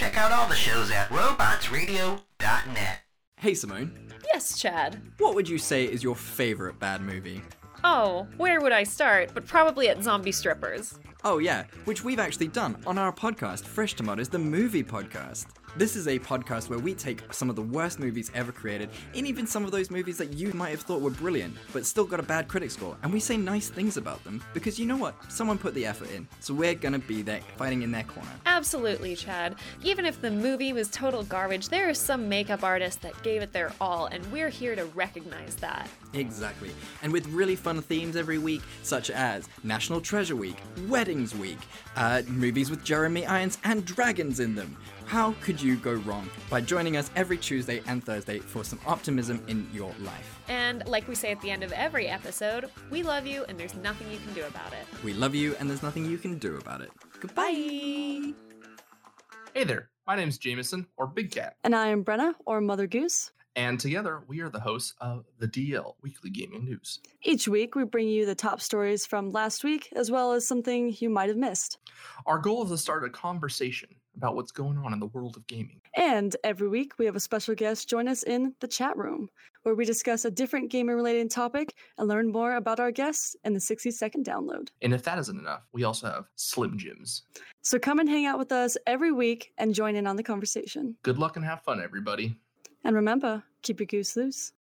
Check out all the shows at robotsradio.net. Hey Simone, Yes, Chad. what would you say is your favorite bad movie? Oh, where would I start? But probably at zombie strippers. Oh yeah, which we've actually done on our podcast, Fresh Tomatoes, the movie podcast. This is a podcast where we take some of the worst movies ever created, and even some of those movies that you might have thought were brilliant, but still got a bad critic score, and we say nice things about them because you know what? Someone put the effort in, so we're gonna be there fighting in their corner. Absolutely, Chad. Even if the movie was total garbage, there are some makeup artists that gave it their all, and we're here to recognize that. Exactly. And with really fun themes every week, such as National Treasure Week, Weddings Week, uh, movies with Jeremy Irons and dragons in them. How could you go wrong by joining us every Tuesday and Thursday for some optimism in your life? And like we say at the end of every episode, we love you and there's nothing you can do about it. We love you, and there's nothing you can do about it. Goodbye. Hey there, my name's Jameson, or Big Cat, And I am Brenna, or Mother Goose. And together we are the hosts of the DL Weekly Gaming News. Each week, we bring you the top stories from last week, as well as something you might have missed. Our goal is to start a conversation about what's going on in the world of gaming. And every week, we have a special guest join us in the chat room, where we discuss a different gaming related topic and learn more about our guests in the 60 second download. And if that isn't enough, we also have Slim Jims. So come and hang out with us every week and join in on the conversation. Good luck and have fun, everybody. And remember, keep your goose loose.